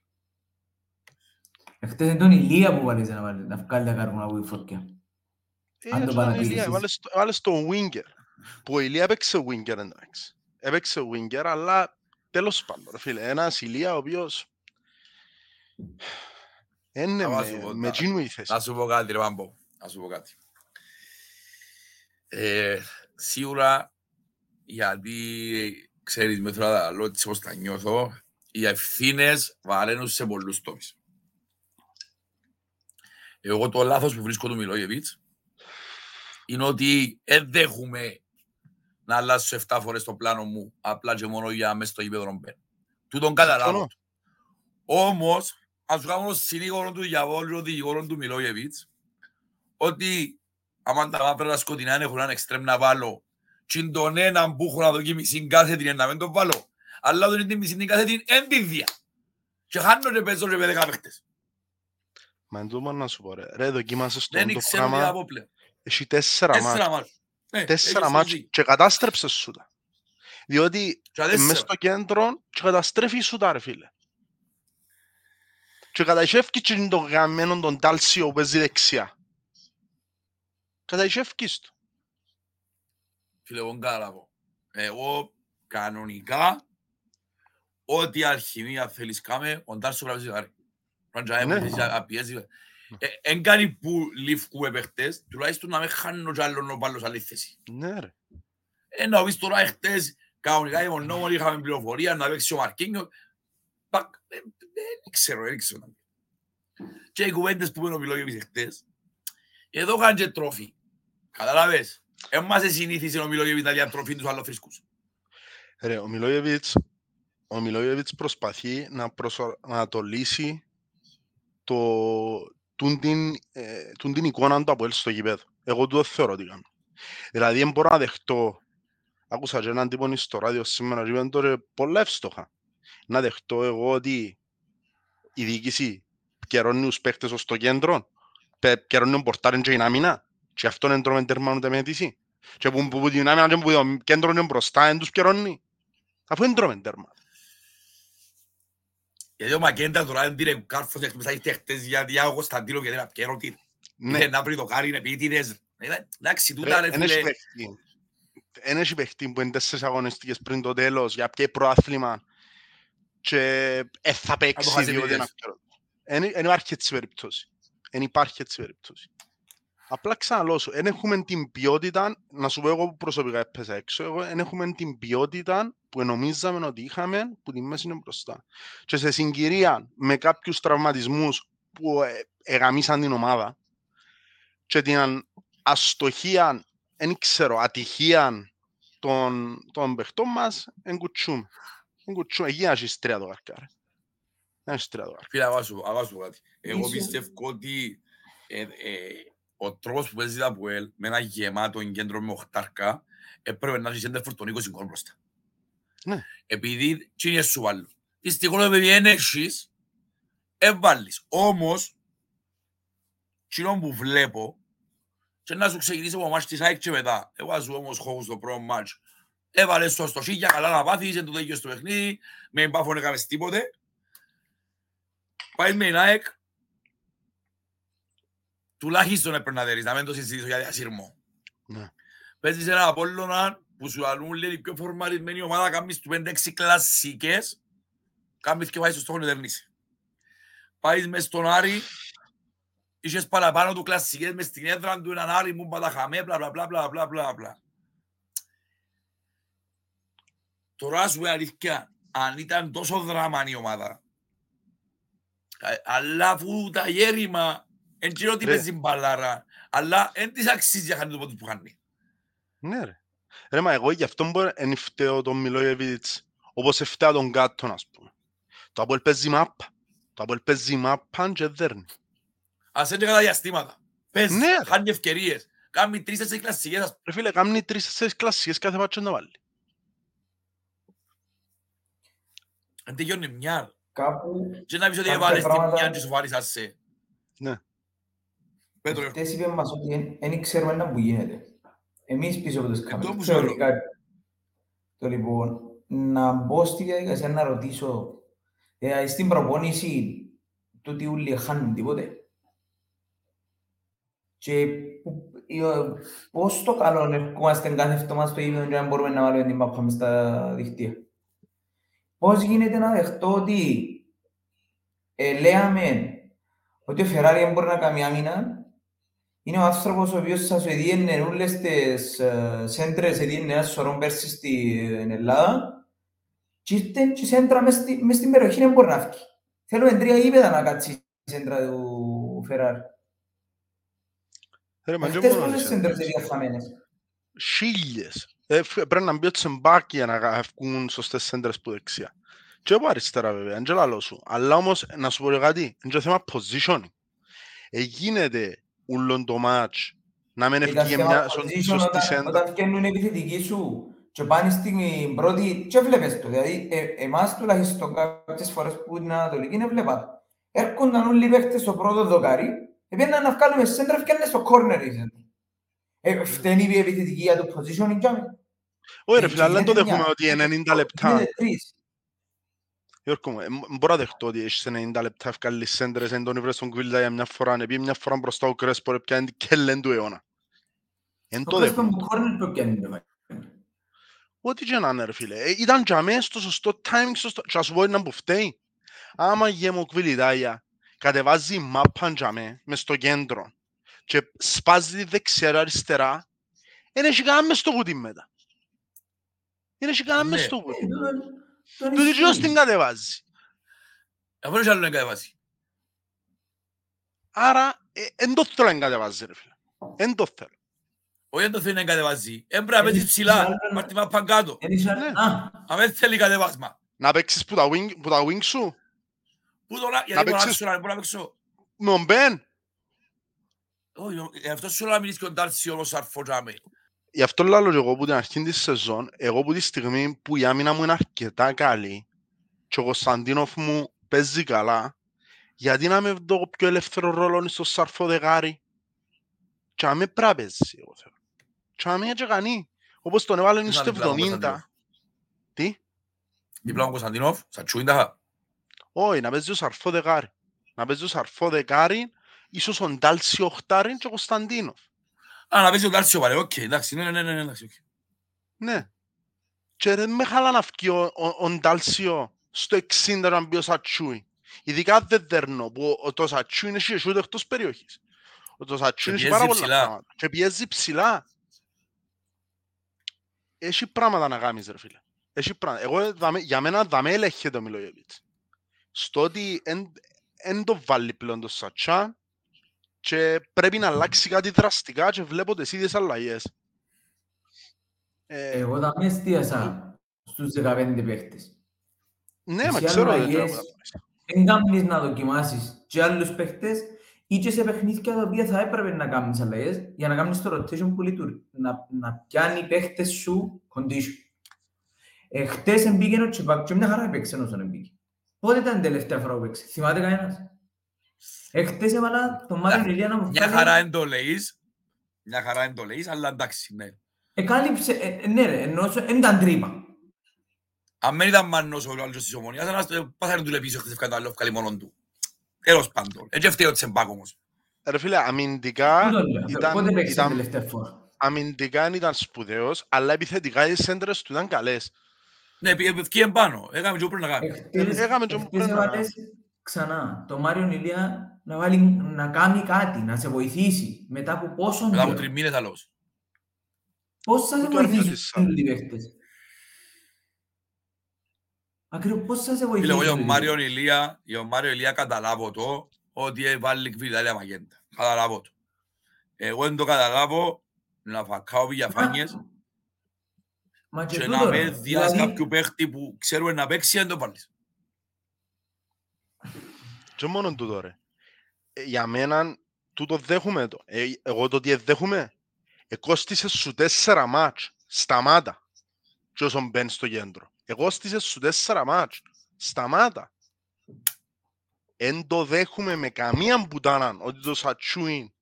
Εχθές είναι τον Ηλία που βάλεις να, βάλει, να βγάλει τα κάρβουνα από η φωτιά. Ε, Αν το ρε, παρατηρήσεις. Ηλία, έβαλες το- έβαλες τον Winger. Που ο Ηλία έπαιξε Winger εντάξει. Έπαιξε Winger, αλλά τέλος πάντων, ρε φίλε. Ένας Ηλία ο οποίος... Είναι Θα με, βάζω εγώ με τα- εκείνου η θέση. Να σου πω κάτι, ρε Πάμπο. Να σου πω κάτι. Ε, σίγουρα, γιατί ξέρεις με τώρα τα λόγια της πώς τα νιώθω, οι ευθύνες βαραίνουν σε πολλούς τομείς. Εγώ το λάθος που βρίσκω του Μιλόγεβιτς είναι ότι δεν δέχομαι να αλλάσω 7 φορές το πλάνο μου απλά και μόνο για μέσα στο γήπεδο να μπαίνω. Του τον καταλάβω. Συμφωνώ. Όμως, ας σου κάνω συνήγορο του διαβόλου, δικηγόρο του Μιλόγεβιτς, ότι άμα τα μαύρα σκοτεινά έχουν έναν εξτρέμ να βάλω και τον έναν που έχω να δοκιμήσει κάθε την να μην τον βάλω, αλλά τον είναι τη μισή την κάθε την ενδίδια. Και χάνω και παίζω και με δέκα παίχτες. Μα εν τω μόνο να σου πω ρε. Ρε δοκίμασες Δεν το, το ξέρω τι πράγμα. από πλέον. Έχει τέσσερα μάτς. Τέσσερα μάτς. Ναι, Τέσσερα έχεις μάτς δίκιο. και κατάστρεψες σου τα. Διότι Και ε, τέσσερα. μες στο κέντρο και καταστρέφει σου τα ρε φίλε. Και καταγεύκει και τον γαμμένο τον Τάλσιο που παίζει δεξιά. Καταγεύκεις του. Φίλε, εγώ καταλάβω. Εγώ κανονικά ό,τι αλχημία θέλεις κάμε, ο Ντάρσο γράψει ζυγάρι. Πρέπει να Ναι. έπαιζε, να πιέζει. Ε, Εν κάνει που λήφκουμε παίχτες, τουλάχιστον να μην χάνουν κι άλλον ο πάλος άλλη θέση. Ναι ρε. Ε, να πεις τώρα εχθές, κανονικά οι μονόμοροι είχαμε πληροφορία να παίξει ο Μαρκίνιο. Πακ, ε, ε, Δεν ξέρω, δεν ξέρω. Και οι κουβέντες που είπαν ο Μιλόγεβιτς εχθές, εδώ είχαν και τρόφι. Καταλάβες. Εν μας συνήθισε ο Μιλόγεβιτς να διατροφεί τους αλλοφρίσκους. Ρε, ο Μιλόγεβιτς, ο Μιλόγεβιτς προσπαθεί να, προσω... να το λύσει το... τούν την, ε, τούν την εικόνα του από ελ στο γηπέδο. Εγώ του το θεωρώ ότι κάνω. Δηλαδή, δεν μπορώ να δεχτώ, άκουσα και έναν τύπο στο ράδιο σήμερα, και είπαν τώρα πολλά εύστοχα, να δεχτώ εγώ ότι η διοίκηση καιρώνει τους παίχτες ως το κέντρο, πε- καιρώνει τον πορτάριν και την άμυνα, και αυτό δεν τρώμε τέρμα ούτε με αίτηση. Και που, που, που την άμυνα και που το κέντρο είναι μπροστά, δεν τους καιρώνει. Αφού δεν τρώμε τέρμα. Γιατί ο Μακέντα τώρα δεν πήρε κάρφος εκτός θα ήρθε χτες γιατί ο Κωνσταντίνο και δεν απιέρω τι. Ναι, Ήθελε να βρει το χάρι, είναι επίτηδες. Ε, Εντάξει, τούτα ρε, ρε εν έχει φίλε. παίχτη. Εν έχει παίχτη που είναι τέσσερις αγωνιστικές πριν το τέλος για ποιο προάθλημα και ε, θα παίξει χάσει διότι επιτυχίες. είναι Εν υπάρχει έτσι περίπτωση. Εν υπάρχει έτσι περίπτωση. Απλά ξαναλώ σου, εν έχουμε την ποιότητα, να σου πω εγώ που προσωπικά έπαιζα έξω, εγώ εν έχουμε την ποιότητα που νομίζαμε ότι είχαμε, που τη μέση είναι μπροστά. Και σε συγκυρία με κάποιους τραυματισμούς που ε, εγαμίσαν την ομάδα και την αν- αστοχία, δεν ξέρω, ατυχία των, των παιχτών μας, εγκουτσούμε. Εγκουτσούμε. Εκεί να έχεις τρία το καρκάρι. Να έχεις τρία το καρκάρι. Φίλε, αγώ σου, αγώ σου κάτι. Εγώ Ίσως- πιστεύω ότι ε, ε, ο τρόπος που παίζει τα Πουέλ με ένα γεμάτο κέντρο με οχτάρκα έπρεπε να έχει σέντερ φορτών 20 γκολ μπροστά. Ναι. Επειδή τι είναι σου βάλω. Δυστυχώς επειδή δεν έχεις, έβαλεις. Όμως, κοινό που βλέπω, και να σου ξεκινήσω από μάτς της ΑΕΚ και μετά. Έβαζω όμως χώχους στο πρώτο μάτς. Έβαλες το στο σίγια, καλά να πάθεις, εν το τέτοιο στο παιχνίδι, με μπάφον έκαμες τίποτε. Πάει με την ΑΕΚ, τουλάχιστον έπρεπε να δέρεις, να μην το συζητήσω για διασύρμο. Ναι. Παίζεις ένα Απόλλωνα που σου λαλούν λέει η πιο φορμαρισμένη ομάδα, κάνεις του 5-6 κλασσικές, κάνεις και πάει στο στόχο να δερνήσει. Πάεις μες στον Άρη, είχες παραπάνω του κλασσικές μες στην έδρα του έναν Άρη μου παταχαμέ, μπλα μπλα μπλα μπλα μπλα μπλα μπλα. Τώρα σου πω αλήθεια, αν ήταν τόσο δράμα η ομάδα, α- αλλά αφού τα γέρημα Εν ξέρω ότι Ρε. παίζει μπαλάρα, αλλά εν της αξίζει για χάνει το πόντους που χάνει. Ναι ρε. Ρε μα εγώ γι' αυτό μπορεί εν φταίω τον Μιλόγεβιτς όπως φταίω τον Κάτον ας πούμε. Το Απόελ παίζει μάπα. Το Απόελ παίζει μάπα και δέρνει. Ας είναι κατά διαστήματα. Παίζει, Ναι, ρε. χάνει ευκαιρίες. Κάνει τρεις τέσσερις κλασσικές, ας Ρε φίλε, κάνει τρεις-τέσσερις κλασσίες κάθε μάτσο να βάλει. Εν τελειώνει μια. Κάπου Και να πεις ότι Κάποια έβαλες την πράγματα- μια και σου βάρεις σε. Ναι. Πέτρο, χτες είπε μας ότι δεν ξέρουμε να που γίνεται. Εμείς πίσω από τις που κάμερες, σου λέω. θεωρητικά. Το λοιπόν, να μπω στη διαδικασία να ρωτήσω, ε, στην προπόνηση του τι ούλοι χάνουν τίποτε. Και που- ε, πώς το καλό ερχόμαστε κάθε εβδομάδα στο ίδιο και να μπορούμε να βάλουμε την μάπα μες στα δικτύα. Πώς γίνεται να δεχτώ ότι ε, λέμε ότι ο Φεράρι δεν μπορεί να κάνει άμυνα, είναι ο άνθρωπος ο οποίος σας έδιενε όλες τις ε, σέντρες, έδιενε ένα σωρό πέρσι στην Ελλάδα και ήρθε και η σέντρα μες, στη, μες στην περιοχή δεν μπορεί να βγει. Θέλουμε τρία γήπεδα να κάτσει η σέντρα του Φεράρι. Ρε, μα και Αυτές μόνο πόσες οι σέντρες σέντρες. είναι χαμένες. Χίλιες. Ε, φ- Πρέπει να μπει ο τσεμπάκι για να βγουν σωστές σέντρες που δεξιά. Και από αριστερά βέβαια, δεν και λαλό σου. Αλλά όμως, να σου πω και κάτι, είναι και θέμα positioning. Εγίνεται ούλον το μάτς να μην Ήταν ευκήγε θέμα μια position σωστή όταν- σέντρα. Όταν βγαίνουν οι επιθετικοί σου και πάνε στην πρώτη και βλέπεις το. Δηλαδή, ε, εμάς τουλάχιστον κάποιες φορές που είναι ανατολική δεν βλέπα. Έρχονταν όλοι οι παίχτες στο πρώτο δοκάρι, επέναν να βγάλουμε σέντρα, βγαίνουν στο corner η σέντρα. Ε, φταίνει η επιθετική για το positioning και άμενα. Όχι ρε Ε, φίλε, αλλά δεν το γίνεται μια- δέχομαι ότι 90 λεπτά. Γίνεται τρεις. Γιώργο μου, ε, μ- μπορώ να δεχτώ ότι έχεις 90 λεπτά ευκάλλεις σέντρες, εν τον ήβρες τον Κβίλτα για μια φορά, επειδή μια φορά μπροστά ο Κρέσπο, ρε, πιάνει την κέλεν του αιώνα. Εν Το το πες τον δέχομαι. corner το πιάνει το βάζει. Ό,τι και να είναι ρε φίλε. Ε, Ήταν για μένα στο σωστό timing, σωστό... Και να σου πω είναι που φταίει. Άμα γέμω κβιλιτάγια, κατεβάζει μάπαν για μέ, μες στο κέντρο και σπάζει τη δεξιά αριστερά, δεν έχει κανένα μες στο κουτί μετά. Δεν έχει κανένα μες Ναι. στο κουτί. Ε, τον- τον Του δικαιώς ισχύει. την κατεβάζει. Αφού είναι άλλο να κατεβάσει. Άρα, δεν το θέλω να κατεβάζει ρε φίλε. Δεν το θέλω. Όχι δεν το θέλει να κατεβάζει. Έμπρεπε να παίζεις Έχεις ψηλά. άλλο- Πάρ' τη μάπα κάτω. Δεν είσαι- Ναι. Α, Αν δεν θέλει κατεβάσμα. Να παίξεις που τα wing, που τα wing σου, Πού τώρα, γιατί μπορώ να παίξεις- παίξω, να μπορώ να παίξω. με τον Μπεν. Όχι, ε, αυτό σου λέω να μιλήσεις και ο Ντάρσι όπως αρφωτζάμε. Γι' αυτό λέω και εγώ που την αρχή της σεζόν, εγώ που τη στιγμή που η άμυνα μου είναι αρκετά καλή και ο Κωνσταντίνοφ μου παίζει καλά, γιατί να με δω πιο ελεύθερο ρόλο στο σαρφό δεγάρι και να με πρέπει να παίζει, εγώ θέλω. Και να μην έτσι κάνει. Όπως τον έβαλε Ποιος στο είναι δίπλα μου, 70. Κωνσταντίνοφ; Τι; Δίπλα μου Κωνσταντινόφ, σαν τσούιντα. Όχι, να παίζει ο σαρφό δεγάρι. Να παίζει ο σαρφό δεγάρι, ίσως ο Ντάλσι οχτάρι και ο Κωνσταντίνοφ. Α, να παίζει ο Ντάρσιο πάλι, οκ, εντάξει, ναι, ναι, ναι, ναι, εντάξει, οκ. Ναι. Και δεν με χαλά να βγει ο, ο, ο Ντάλσιο στο 60 να μπει ο Σατσούι. Ειδικά δεν δέρνω που ο, το Σατσούι είναι και σούτ εκτός περιοχής. Ο το Σατσούι Και έχει πάρα πιέζει πολλά ψηλά. πράγματα. Και πιέζει ψηλά. Έχει πράγματα να κάνεις ρε φίλε. Έχει πράγματα. Εγώ, δαμε, για μένα δαμέ ελέγχεται ο Μιλόγεβιτς. Στο ότι δεν το βάλει πλέον το Σατσά και πρέπει να αλλάξει κάτι δραστικά και βλέπω τις ίδιες αλλαγές. Ε, Εγώ τα με εστίασα ε, στους 15 παίχτες. Ναι, μα ξέρω. Δεν κάνεις να δοκιμάσεις και άλλους παίχτες ή και σε παιχνίδια τα οποία θα έπρεπε να κάνεις αλλαγές για να κάνεις το rotation που λειτουργεί, να, να πιάνει παίχτες ε, χτες έβαλα τον Μάριο Ηλία να μου Μια βγάλει- χαρά εν το λέεις, μια χαρά εν το λέεις, αλλά εντάξει, ναι. Εκάλυψε, ε, ε, ναι ρε, ενώ δεν ήταν τρύπα. Αν δεν ήταν μannος ο άλλος της ομονίας, ένας το- πάθανε του λεπίσω χθες ευκάλει το άλλο, ευκάλει μόνον του. Τέλος πάντων. Έτσι φταίει ο Τσεμπάκ όμως. Ρε φίλε, αμυντικά Πού το λέω, ήταν, Πότε παίξε την ήταν, τελευταία φορά; αμυντικά ήταν σπουδαίος, αλλά επιθετικά οι σέντρες του ήταν καλές. Ναι, πήγε ευκήγε πάνω. Έκαμε και πριν να κάνεις. Εχθές- Έκαμε και εχθές πριν να- έβαλες ξανά το Μάριο Ηλία να, βάλει, να κάνει κάτι, να σε βοηθήσει μετά από πόσο Μετά από καιρό. τρεις μήνες άλλος. Πώς θα σε Ούτε αρνητής βοηθήσουν σαν. οι παίχτες. Ακριβώς πώς θα σε Φίλε, βοηθήσουν. εγώ για τον οι Μάριο παίχτες. Ηλία, για τον Μάριο Ηλία καταλάβω το ότι βάλει κβιλιτάλια μαγέντα. Καταλάβω το. Εγώ δεν το καταλάβω να φακάω διαφάνειες Μα και και τούτο, να ρε. με διάς Δηλαδή, κάποιου παίχτη που ξέρουμε να παίξει δεν το βάλεις. Και μόνο τούτο ρε. Ε, Για μένα τούτο δέχομαι το. Ε, εγώ το τι δέχομαι. Εκόστησε σου τέσσερα μάτς. Σταμάτα. Και όσον μπαίνεις στο κέντρο. Εκόστησε σου τέσσερα μάτς. Σταμάτα. Εν το δέχομαι με καμία μπουτάνα ότι το Σατσούιν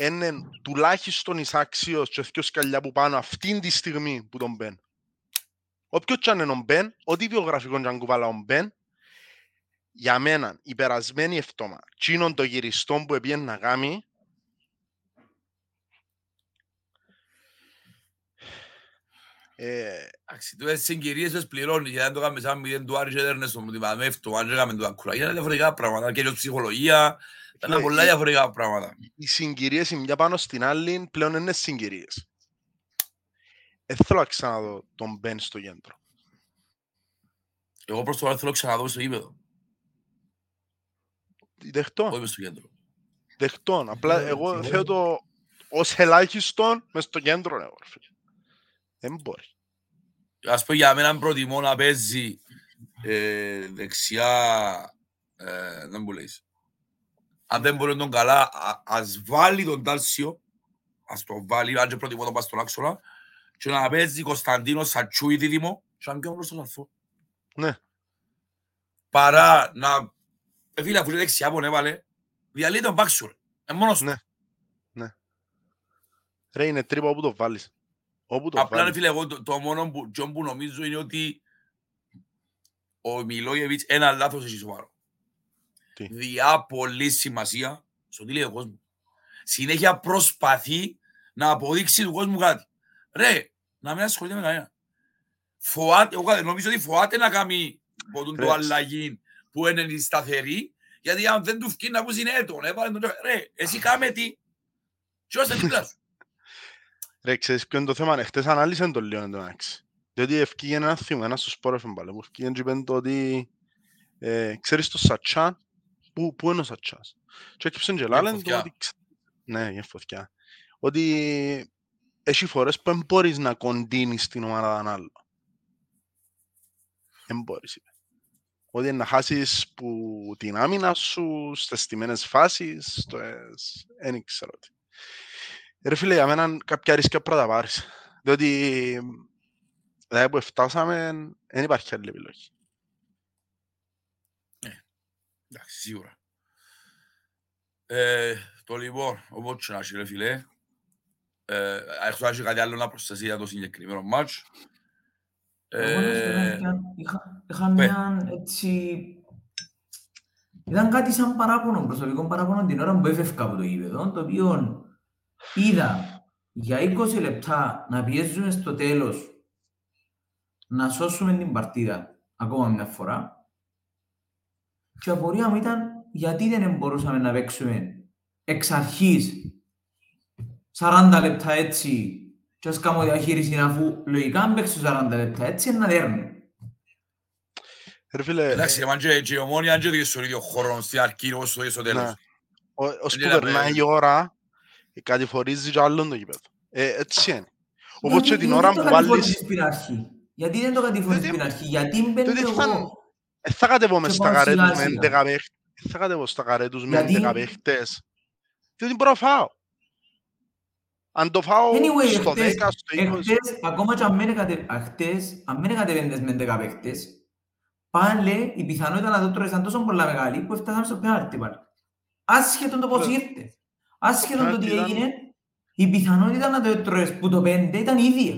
είναι τουλάχιστον εισάξιος και δυο σκαλιά που πάνω αυτήν τη στιγμή που τον μπαίνει. Όποιος κι αν είναι ο Μπεν, ό,τι βιογραφικό κι αν κουβάλα ο Μπεν, για μένα η περασμένη εβδόμα, τσίνον το γυριστό που έπιεν να κάνει, ε, Εντάξει, τούτες συγκυρίες τις πληρώνεις, γιατί αν το κάνουμε σαν μηδέν του Άρη και έδερνες τον μοτιβάμε αυτό, αν έκαμε το ακουρά, είναι διαφορετικά πράγματα, και η ψυχολογία, είναι Φίλε, πολλά η- διαφορετικά πράγματα. οι συγκυρίες η μια πάνω στην άλλη πλέον είναι συγκυρίες. Δεν θέλω να ξαναδώ τον Μπεν στο κέντρο. Εγώ προς το παρόν θέλω ξανά δω στο γήπεδο, Δεχτώ, όχι μες στο κέντρο. δεχτώ. Απλά Ε, εγώ εγώ- θέλω το ως ελάχιστον μες στο κέντρο. ρε, όρφε. Δεν μπορεί. Ας πω για μένα προτιμώ να παίζει ε, δεξιά, ε, δεν μου λέεις. Αν δεν μπορεί να τον καλά, α- ας βάλει τον Τάλσιο, ας το βάλει, αν και προτιμώ τον πας στον άξονα, και να παίζει Κωνσταντίνο Σατσούι δίδυμο, και να πιάνω προς τον αρθό. Ναι. Παρά να... Ε, φίλε, αφού είναι δεξιά που έβαλε, διαλύει τον μπάξου, ρε. Ε, μόνος του. Ναι. Ρε είναι τρύπα όπου το βάλεις. Όπου το Απλά, ρε βάλεις. φίλε, εγώ το, το μόνο που, τζον που νομίζω είναι ότι ο Μιλόγεβιτς ένα λάθος έχει σοβαρό. Τι; Διά πολύ σημασία στο τι λέει ο κόσμος. Συνέχεια προσπαθεί να αποδείξει του κόσμου κάτι. Ρε, να μην ασχολείται με κανένα. Φοάται, εγώ κάτι, νομίζω ότι φοάται να κάνει ποτούν το Ρε, αλλαγή που είναι σταθερή, γιατί αν δεν του φκεί να πούσει είναι έτον, έβαλε τον... Ρε, εσύ κάμε τι, και ώστε [LAUGHS] δίπλα σου. Ρε, ξέρεις ποιο είναι το θέμα. Χτες ανάλυσαν το λίγο εντωμεταξύ. Διότι ευκήγε ένα θύμα, ένας στο σπόρο εφεμπάλε, που ευκήγε και είπαν το ότι ε, ξέρεις το Σατσάν, πού, πού είναι ο Σατσάς. Και έκυψαν και λάλεν το φωτιά. ότι... ξε- Ναι, για φωτιά. Ότι έχει φορές που δεν μπορείς να κοντίνεις την ομάδα έναν άλλο. Δεν μπορείς, είπε. Ότι να χάσεις που την άμυνα σου, στις στιμένες φάσεις, στο... Δεν ήξερα τι. Ρε φίλε, για μένα κάποια ρίσκα πρέπει να τα πάρεις. Διότι δηλαδή που φτάσαμε, δεν υπάρχει άλλη επιλογή. Εντάξει, σίγουρα. Ε, το λοιπόν, όπως και να έχει ρε φίλε, ε, έχω να έχει κάτι άλλο να προσθέσει για το συγκεκριμένο μάτς. Εγώ να σου πω Ε, αλήθεια, είχα- Είχα πέ. μια έτσι... Ήταν κάτι σαν παράπονο, προσωπικό παράπονο την ώρα που έφευκα από το γήπεδο, το οποίο είδα για 20 λεπτά να πιέζουμε στο τέλος να σώσουμε την παρτίδα ακόμα μια φορά και η απορία μου ήταν γιατί δεν μπορούσαμε να παίξουμε εξ αρχής 40 λεπτά έτσι και ας κάνω διαχείριση αφού λογικά αν παίξω 40 λεπτά έτσι είναι να δέρνω. Ρε φίλε, Εντάξει, εμάν και και η ομόνια αν και δεις στον ίδιο χώρο στην αρχή όπως το δεις στο ναι. τέλος. Ο- ως που Δεν είδαμε- περνάει η ώρα, ε, κατηφορίζει και άλλον το γήπεδο. Ε, έτσι είναι. Όπως Γιατί- και την γιατί ώρα το που κατηφόρησες βάλεις... στην αρχή. Γιατί δεν το κατηφόρησες Διότι- στην αρχή; Γιατί μπαίνω διότι θα- εγώ. Ε, θα κατεβώ μες Και στα πάω καρέ τους σιγά με σιγά. 11 παίχτες. Ε, θα κατεβώ στα καρέ τους με Γιατί; 11 παίχτες. Διότι μπορώ να φάω. Αν το φάω Anyway, στο εχθές, 10, στο 20... εχθές, ακόμα και αν μένε κατε- αχτές, αν μένε κατεβαίνεις με 10 παίκτες, πάλι η πιθανότητα να το τρώεις ήταν τόσο πολλά μεγάλη που φτάσαμε στο πέναλτι πάλι. Άσχετον το πώς Ναι. ήρθε. Άσχετον το τι Πέναλτι ήταν- έγινε, η πιθανότητα να το τρώεις που το 5 ήταν ίδια.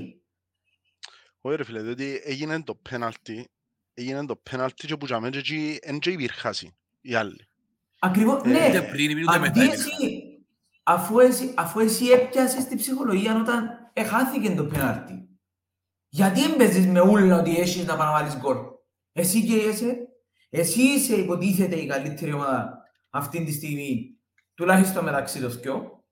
Όχι ρε φίλε, διότι έγινε το πέναλτι, έγινε το πέναλτι και που για μένα εκεί εν και υπήρχασαν οι άλλοι. Ακριβώς, Ε, ναι. Ούτε πριν, ούτε μετά. Αντί είναι. εσύ, αφού εσύ, αφού εσύ έπιασες την ψυχολογία όταν εχάθηκε το πέναλτι. Γιατί έμπαιζες με ούλα ότι έχεις να πάει να βάλεις γκολ; Εσύ και είσαι, εσύ είσαι υποτίθεται η καλύτερη ομάδα αυτή τη στιγμή, τουλάχιστον μεταξύ των δυο.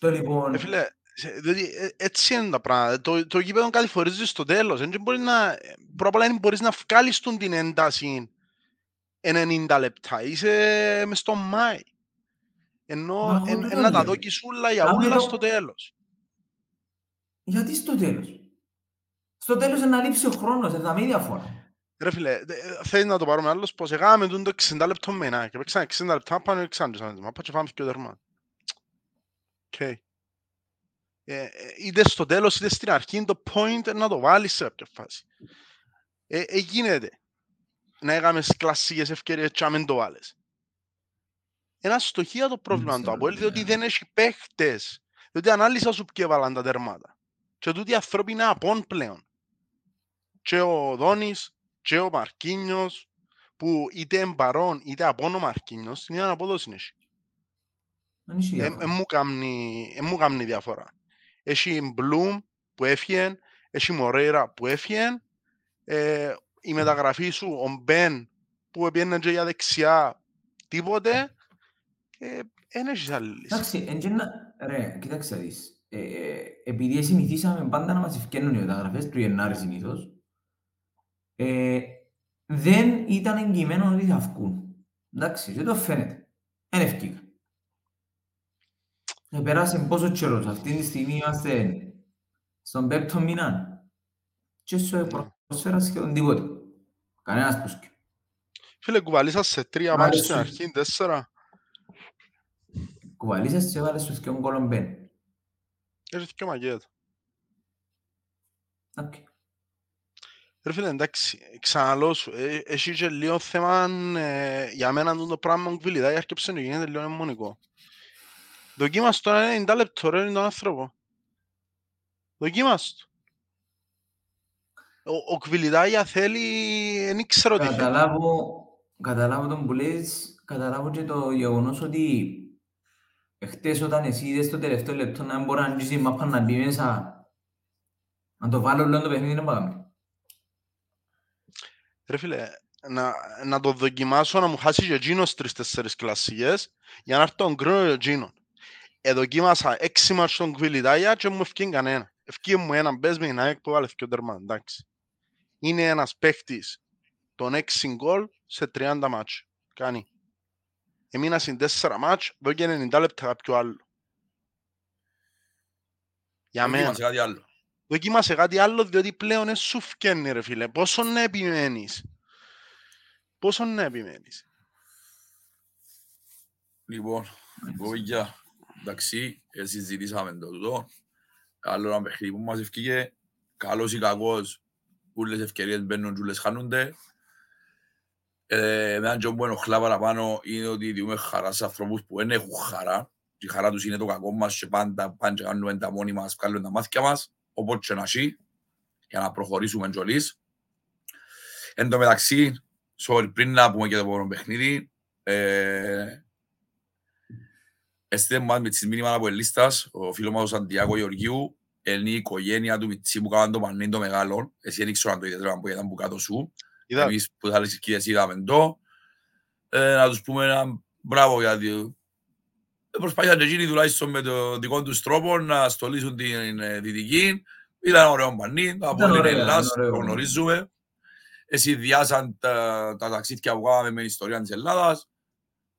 Το λοιπόν, Ε, φίλε, σε- διότι ε, έτσι είναι τα πράγματα. Το, το γήπεδο κατηφορίζει στο τέλος. Δεν μπορεί να, πρώτα απ' όλα δεν μπορείς να βγάλεις τον την ένταση 90 λεπτά. Είσαι μες στο Μάη. Ενώ Μα εγώ εν- τούτο εν να τα λέω. δω κισούλα για Κάμε ούλα το- στο τέλος. Γιατί στο τέλος; Στο τέλος είναι να λείψει ο χρόνος, δεν θα μην διαφορά. Ρε φίλε, δε- ε, θέλει να το πάρουμε άλλος πως έκαμε τούτο 60 λεπτό με ένα και παίξαμε 60 λεπτά πάνω και ξανά μα και φάμε και τερμά. Οκ. Ε, ε, είτε στο τέλος είτε στην αρχή το point είναι να το βάλεις σε κάποια φάση. Ε, ε, γίνεται να έκαμες κλασσικές ευκαιρίες και να μην το βάλεις. Ένα στοχεία το πρόβλημα του ξέρω, Αποέλ, διότι ναι. δεν έχει παίχτες. Διότι ανάλυσα σου ποιοι έβαλαν τα τερμάτα. Και τούτοι οι άνθρωποι είναι απόν πλέον. Και ο Δόνης, και ο Μαρκίνιος, που είτε εμπαρών είτε απόν ο Μαρκίνιος, την ίδια απόδοση έχει. Δεν έχει Ε, διαφορά. ε, μου κάμνει- ε, μου κάμνει διαφορά. Έχει Μπλουμ που έφυγε, έχει Μορέιρα που έφυγε, ε, η μεταγραφή σου, ο Μπεν που πήγαινε και για δεξιά, τίποτε, ε, δεν έχεις άλλη λύση. Εντάξει, εν και να- ρε, κοίταξε να δεις. Ε, ε, επειδή συνηθίσαμε πάντα να μας ευκαινούν οι μεταγραφές του Γενάρη συνήθως, ε, δεν ήταν εγγυημένο ότι θα βγουν. Εντάξει, δεν το φαίνεται. Δεν ευκήκα. Ε, πέρασε πόσο καιρός. Αυτή τη στιγμή είμαστε στον πέμπτο μήνα. Και σου προσφέρα σχεδόν τίποτε. Κανένας πουσκι. Φίλε, κουβαλήσας σε τρία Άρεσε. μάτια στην αρχή, τέσσερα. Κουβαλίσες και έβαλες στους δυο γκολ ο Μπεν. Έρχεται και μαγέτα. Οκ. Ρε φίλε, εντάξει, ξαναλώ σου, ε, έχει και λίγο θέμα, ε, για μένα το πράγμα μου κβιλιδάει, έρχεψε να γίνεται λίγο αιμονικό. Δοκίμας το ένα 90 λεπτό ρε είναι τον άνθρωπο. Δοκίμας το. Ο, ο Κβιλιδάγια θέλει, δεν ξέρω τι θέλει. Καταλάβω, καταλάβω τον που λες, καταλάβω και το γεγονός ότι εχθές όταν εσύ είδες το τελευταίο λεπτό να μην μπορεί να αγγίσει η μάπα να μπει μέσα, να το βάλω όλο το παιχνίδι να πάμε. Ρε φίλε, να, να το δοκιμάσω να μου χάσει και εκείνος τρεις-τέσσερις κλασσικές για να έρθει τον κρόνο για εκείνον. Εδοκίμασα έξι μάτς στον Κβιλιτάγια και μου ευκεί κανένα. Ευκεί μου έναν πες με ένα που βάλε και ο τερμά, εντάξει. Είναι ένας παίχτης των έξι γκολ σε 30 μάτς. Κάνει. Έμεινα στην τέσσερα μάτς, εδώ και 90 λεπτά κάποιο άλλο. Για μένα. Δοκίμασε κάτι άλλο. Δοκίμασε κάτι άλλο, διότι πλέον δεν σου φκένει ρε φίλε. Πόσο να επιμένεις; Πόσο να επιμένεις; Λοιπόν, κοβίγια, εντάξει, ε, συζητήσαμε το τούτο. Άλλο ένα παιχνίδι που μας ευκήγε, καλός ή κακός, ούλες ευκαιρίες μπαίνουν και ούλες χάνονται. Ε, Έναν και που ενοχλά παραπάνω είναι ότι διούμε χαράς σε ανθρώπους που δεν έχουν χαρά. Και η χαρά τους είναι το κακό μας και πάντα πάνε και κάνουμε τα μόνοι μας, βγάλουμε τα μάθηκια μας, οπότε και να σύ, για να προχωρήσουμε τζολής. Εν τω μεταξύ, sorry, πριν να πούμε και το επόμενο παιχνίδι, ε, Έστειλε μας με τις μήνυμα από ελίστας, ο φίλος μας ο Σαντιάκο Γεωργίου, είναι η οικογένεια του Μιτσί που κάναν το πανί το μεγάλο. Εσύ δεν ξέρω αν το είδες ρε, που ήταν που κάτω σου. Είδα, Εμείς που θα άλλες ευκαιρίες είδαμε το. Ε, να τους πούμε ένα μπράβο γιατί ε, προσπάθησαν και εκείνοι τουλάχιστον με το δικό τους τρόπο να στολίσουν την ε, Δυτική. Ήταν ωραίο πανί, το από είναι ωραίο, Ελλάς, ήταν ωραίο. το γνωρίζουμε. Εσύ διάσαν τα, τα ταξίδια που κάναμε με την ιστορία της Ελλάδας.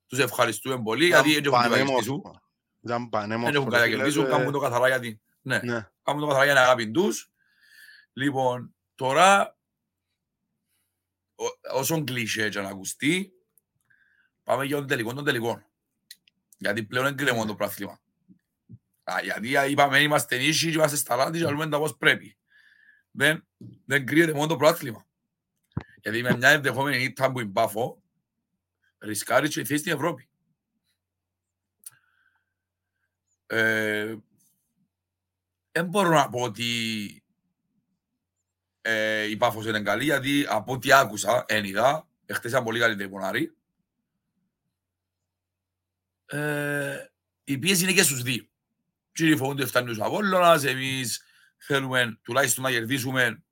Τους ευχαριστούμε πολύ γιατί έτσι έχουν την αγιστή σου. πανέμορφο. Ήταν Δεν πανέμορφο. έχουν ρε κάτι να φίλε, κερδίσουν, ε, κάνουν το καθαρά γιατί. Ναι, Ναι. κάνουν το καθαρά για να αγάπη τους. Λοιπόν, τώρα, ό- όσον κλεισέ και να ακουστεί, πάμε για τον τελικό των τελικών. Γιατί πλέον δεν κρέμουν το πράθλημα. Α, γιατί α, είπαμε είμαστε νήσοι και είμαστε στα λάθη και αλλούμε τα πώς πρέπει. Δεν, δεν κρύεται μόνο το πράθλημα. Γιατί με μια ενδεχόμενη ήττα που πάφο, ρισκάρει και η θέση στην Ευρώπη. Ε, δεν μπορώ να πω ότι ε, η Πάφος είναι καλή, γιατί από ό,τι άκουσα, εν είδα, εχθές ήταν πολύ καλύτερη πονάρη, ε, η πίεση είναι και στους δύο. Κύριοι φοβούνται ότι φτάνει ο Απόλλωνας, εμείς θέλουμε τουλάχιστον να κερδίσουμε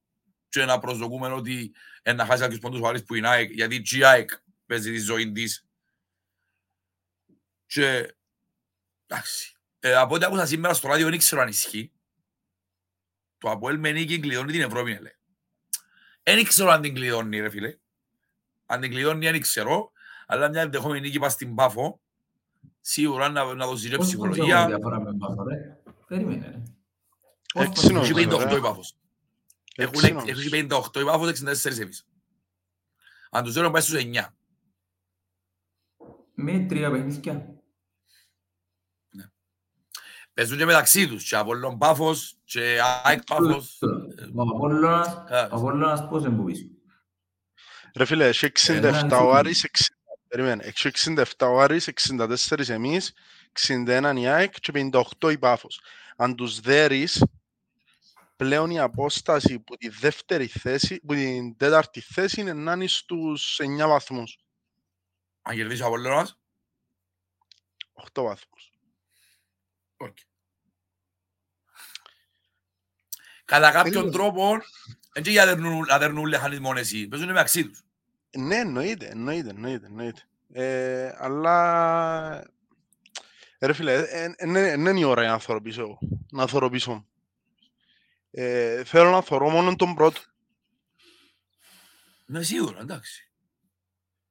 και να προσδοκούμε ότι ε, να χάσει κάποιους πόντους ο Άρης που είναι ΑΕΚ, γιατί και η ΑΕΚ παίζει τη ζωή της. Και, εντάξει, ε, από ό,τι άκουσα σήμερα στο ράδιο δεν ξέρω αν ισχύει. Το Αποέλ με νίκη κλειδώνει την Ευρώπη, λέει. Δεν ξέρω αν την κλειδώνει, ρε φίλε. Αν την κλειδώνει, δεν ξέρω. Αλλά μια ενδεχόμενη νίκη πας στην Πάφο σίγουρα να, να δώσει και Πώς μπορείς να ψυχολογία. διαφορά με Πάφο, ρε; Περίμενε, ρε. Πώς Έξι μπορείς να Έχει νομίζω, διαφορά; 58 η ρε. Πάφος. Έχουν Έξι εκ- νομίζω. Έχει 58 η Πάφος, 64 εμείς. Αν τους δίνω πάει στους 9. Με τρία παιχνίδια. Παίζουν και μεταξύ τους. Και Απόλλων Πάφος και ΑΕΚ Πάφος. Ο Απόλλωνας, Κατάλαβες. ο Απόλλωνας πώς είναι που πίσω. Ρε φίλε, έχει 67 Ένα ο έτσι. Άρης, 60 περίμενε, έχει 67 ο Άρης, 64 εμείς, 61 η ΑΕΚ και 58 η Πάφος. Αν τους δέρεις, πλέον η απόσταση που τη δεύτερη θέση, που την τέταρτη θέση είναι να είναι στους 9 βαθμούς, Αν κερδίσει ο Απόλλωνας; 8 βαθμούς. Οκ. Κατά κάποιον Τελείωσε. τρόπο, δεν και για να δέρνουν- να δέρνουν λεχάνεις μόνο εσύ. Παίζουν μεταξύ τους. Ναι, εννοείται, εννοείται, εννοείται, εννοείται. Ε, αλλά, ρε φίλε, δεν είναι η ώρα για να θωροπήσω εγώ, να θωροπήσω. Ε, θέλω να θωρώ μόνο τον πρώτο. Ναι, σίγουρα, εντάξει.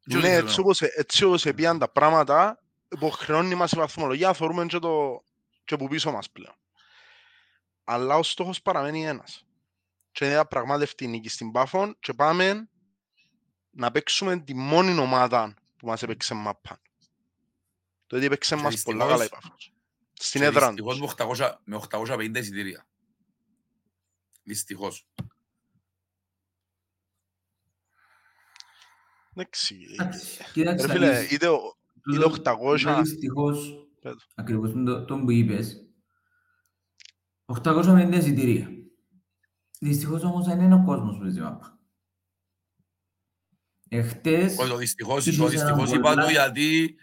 Και Ναι, ό,τι έτσι θέλω. όπως, έτσι όπως επίαν τα πράγματα, υποχρεώνει μας η βαθμολογία, θεωρούμε και, το, και που πίσω μας πλέον. Αλλά ο στόχος παραμένει ένας. Και είναι διαπραγμάτευτη νίκη στην Πάφων και πάμε να παίξουμε τη μόνη ομάδα που μας έπαιξε μάπα. Το ότι έπαιξε Και μας πολλά δυστυχώς- καλά η Πάφος. Στην Και έδρα Δυστυχώς τους. με 800 με 850 εισιτήρια. Δυστυχώς. Εντάξει. Εντάξει, Κοίταξε, Ρε να φίλε, δεις. είτε ο- είτε 800... Δυστυχώς, Πέτω. Ακριβώς το, το που είπες, 850 εισιτήρια. Δυστυχώς όμως δεν είναι ο κόσμος που παίζει μάπα. Εχθές, Όχι, το δυστυχώς, είχες το έναν δυστυχώς είπα πολλά- το γιατί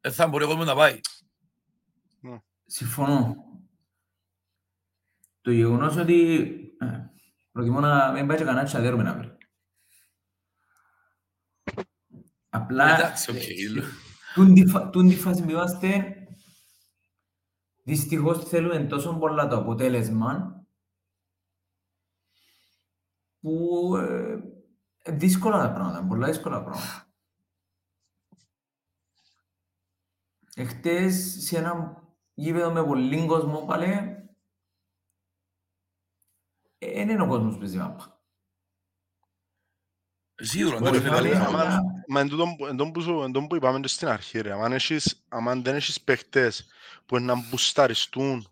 δεν θα μπορεί ο κόσμος να πάει. συμφωνώ. Το γεγονός ότι ε, προτιμώ να μην πάει και κανένα τσαδέρουμε να βρει. Απλά, Εντάξει, οκ. ε, τούν τη φα- τούν τη φάση που είμαστε, δυστυχώς θέλουμε τόσο πολλά το αποτέλεσμα που ε, ε, δύσκολα τα πράγματα, πολλά δύσκολα πράγματα. Εχθές σε ένα γήπεδο με πολύ κόσμο πάλι, ε, δεν είναι ο κόσμος που παίζει μάπα. Σίγουρα, Ωραία, εντάξει, είναι Πάλι, καλή άμα- φάση. αλλά- Μα εν τούτον που- εν τούτον που σου- εν τούτον που είπαμε και στην αρχή ρε, αν, έχεις, αν δεν έχεις παίχτες που να μπουσταριστούν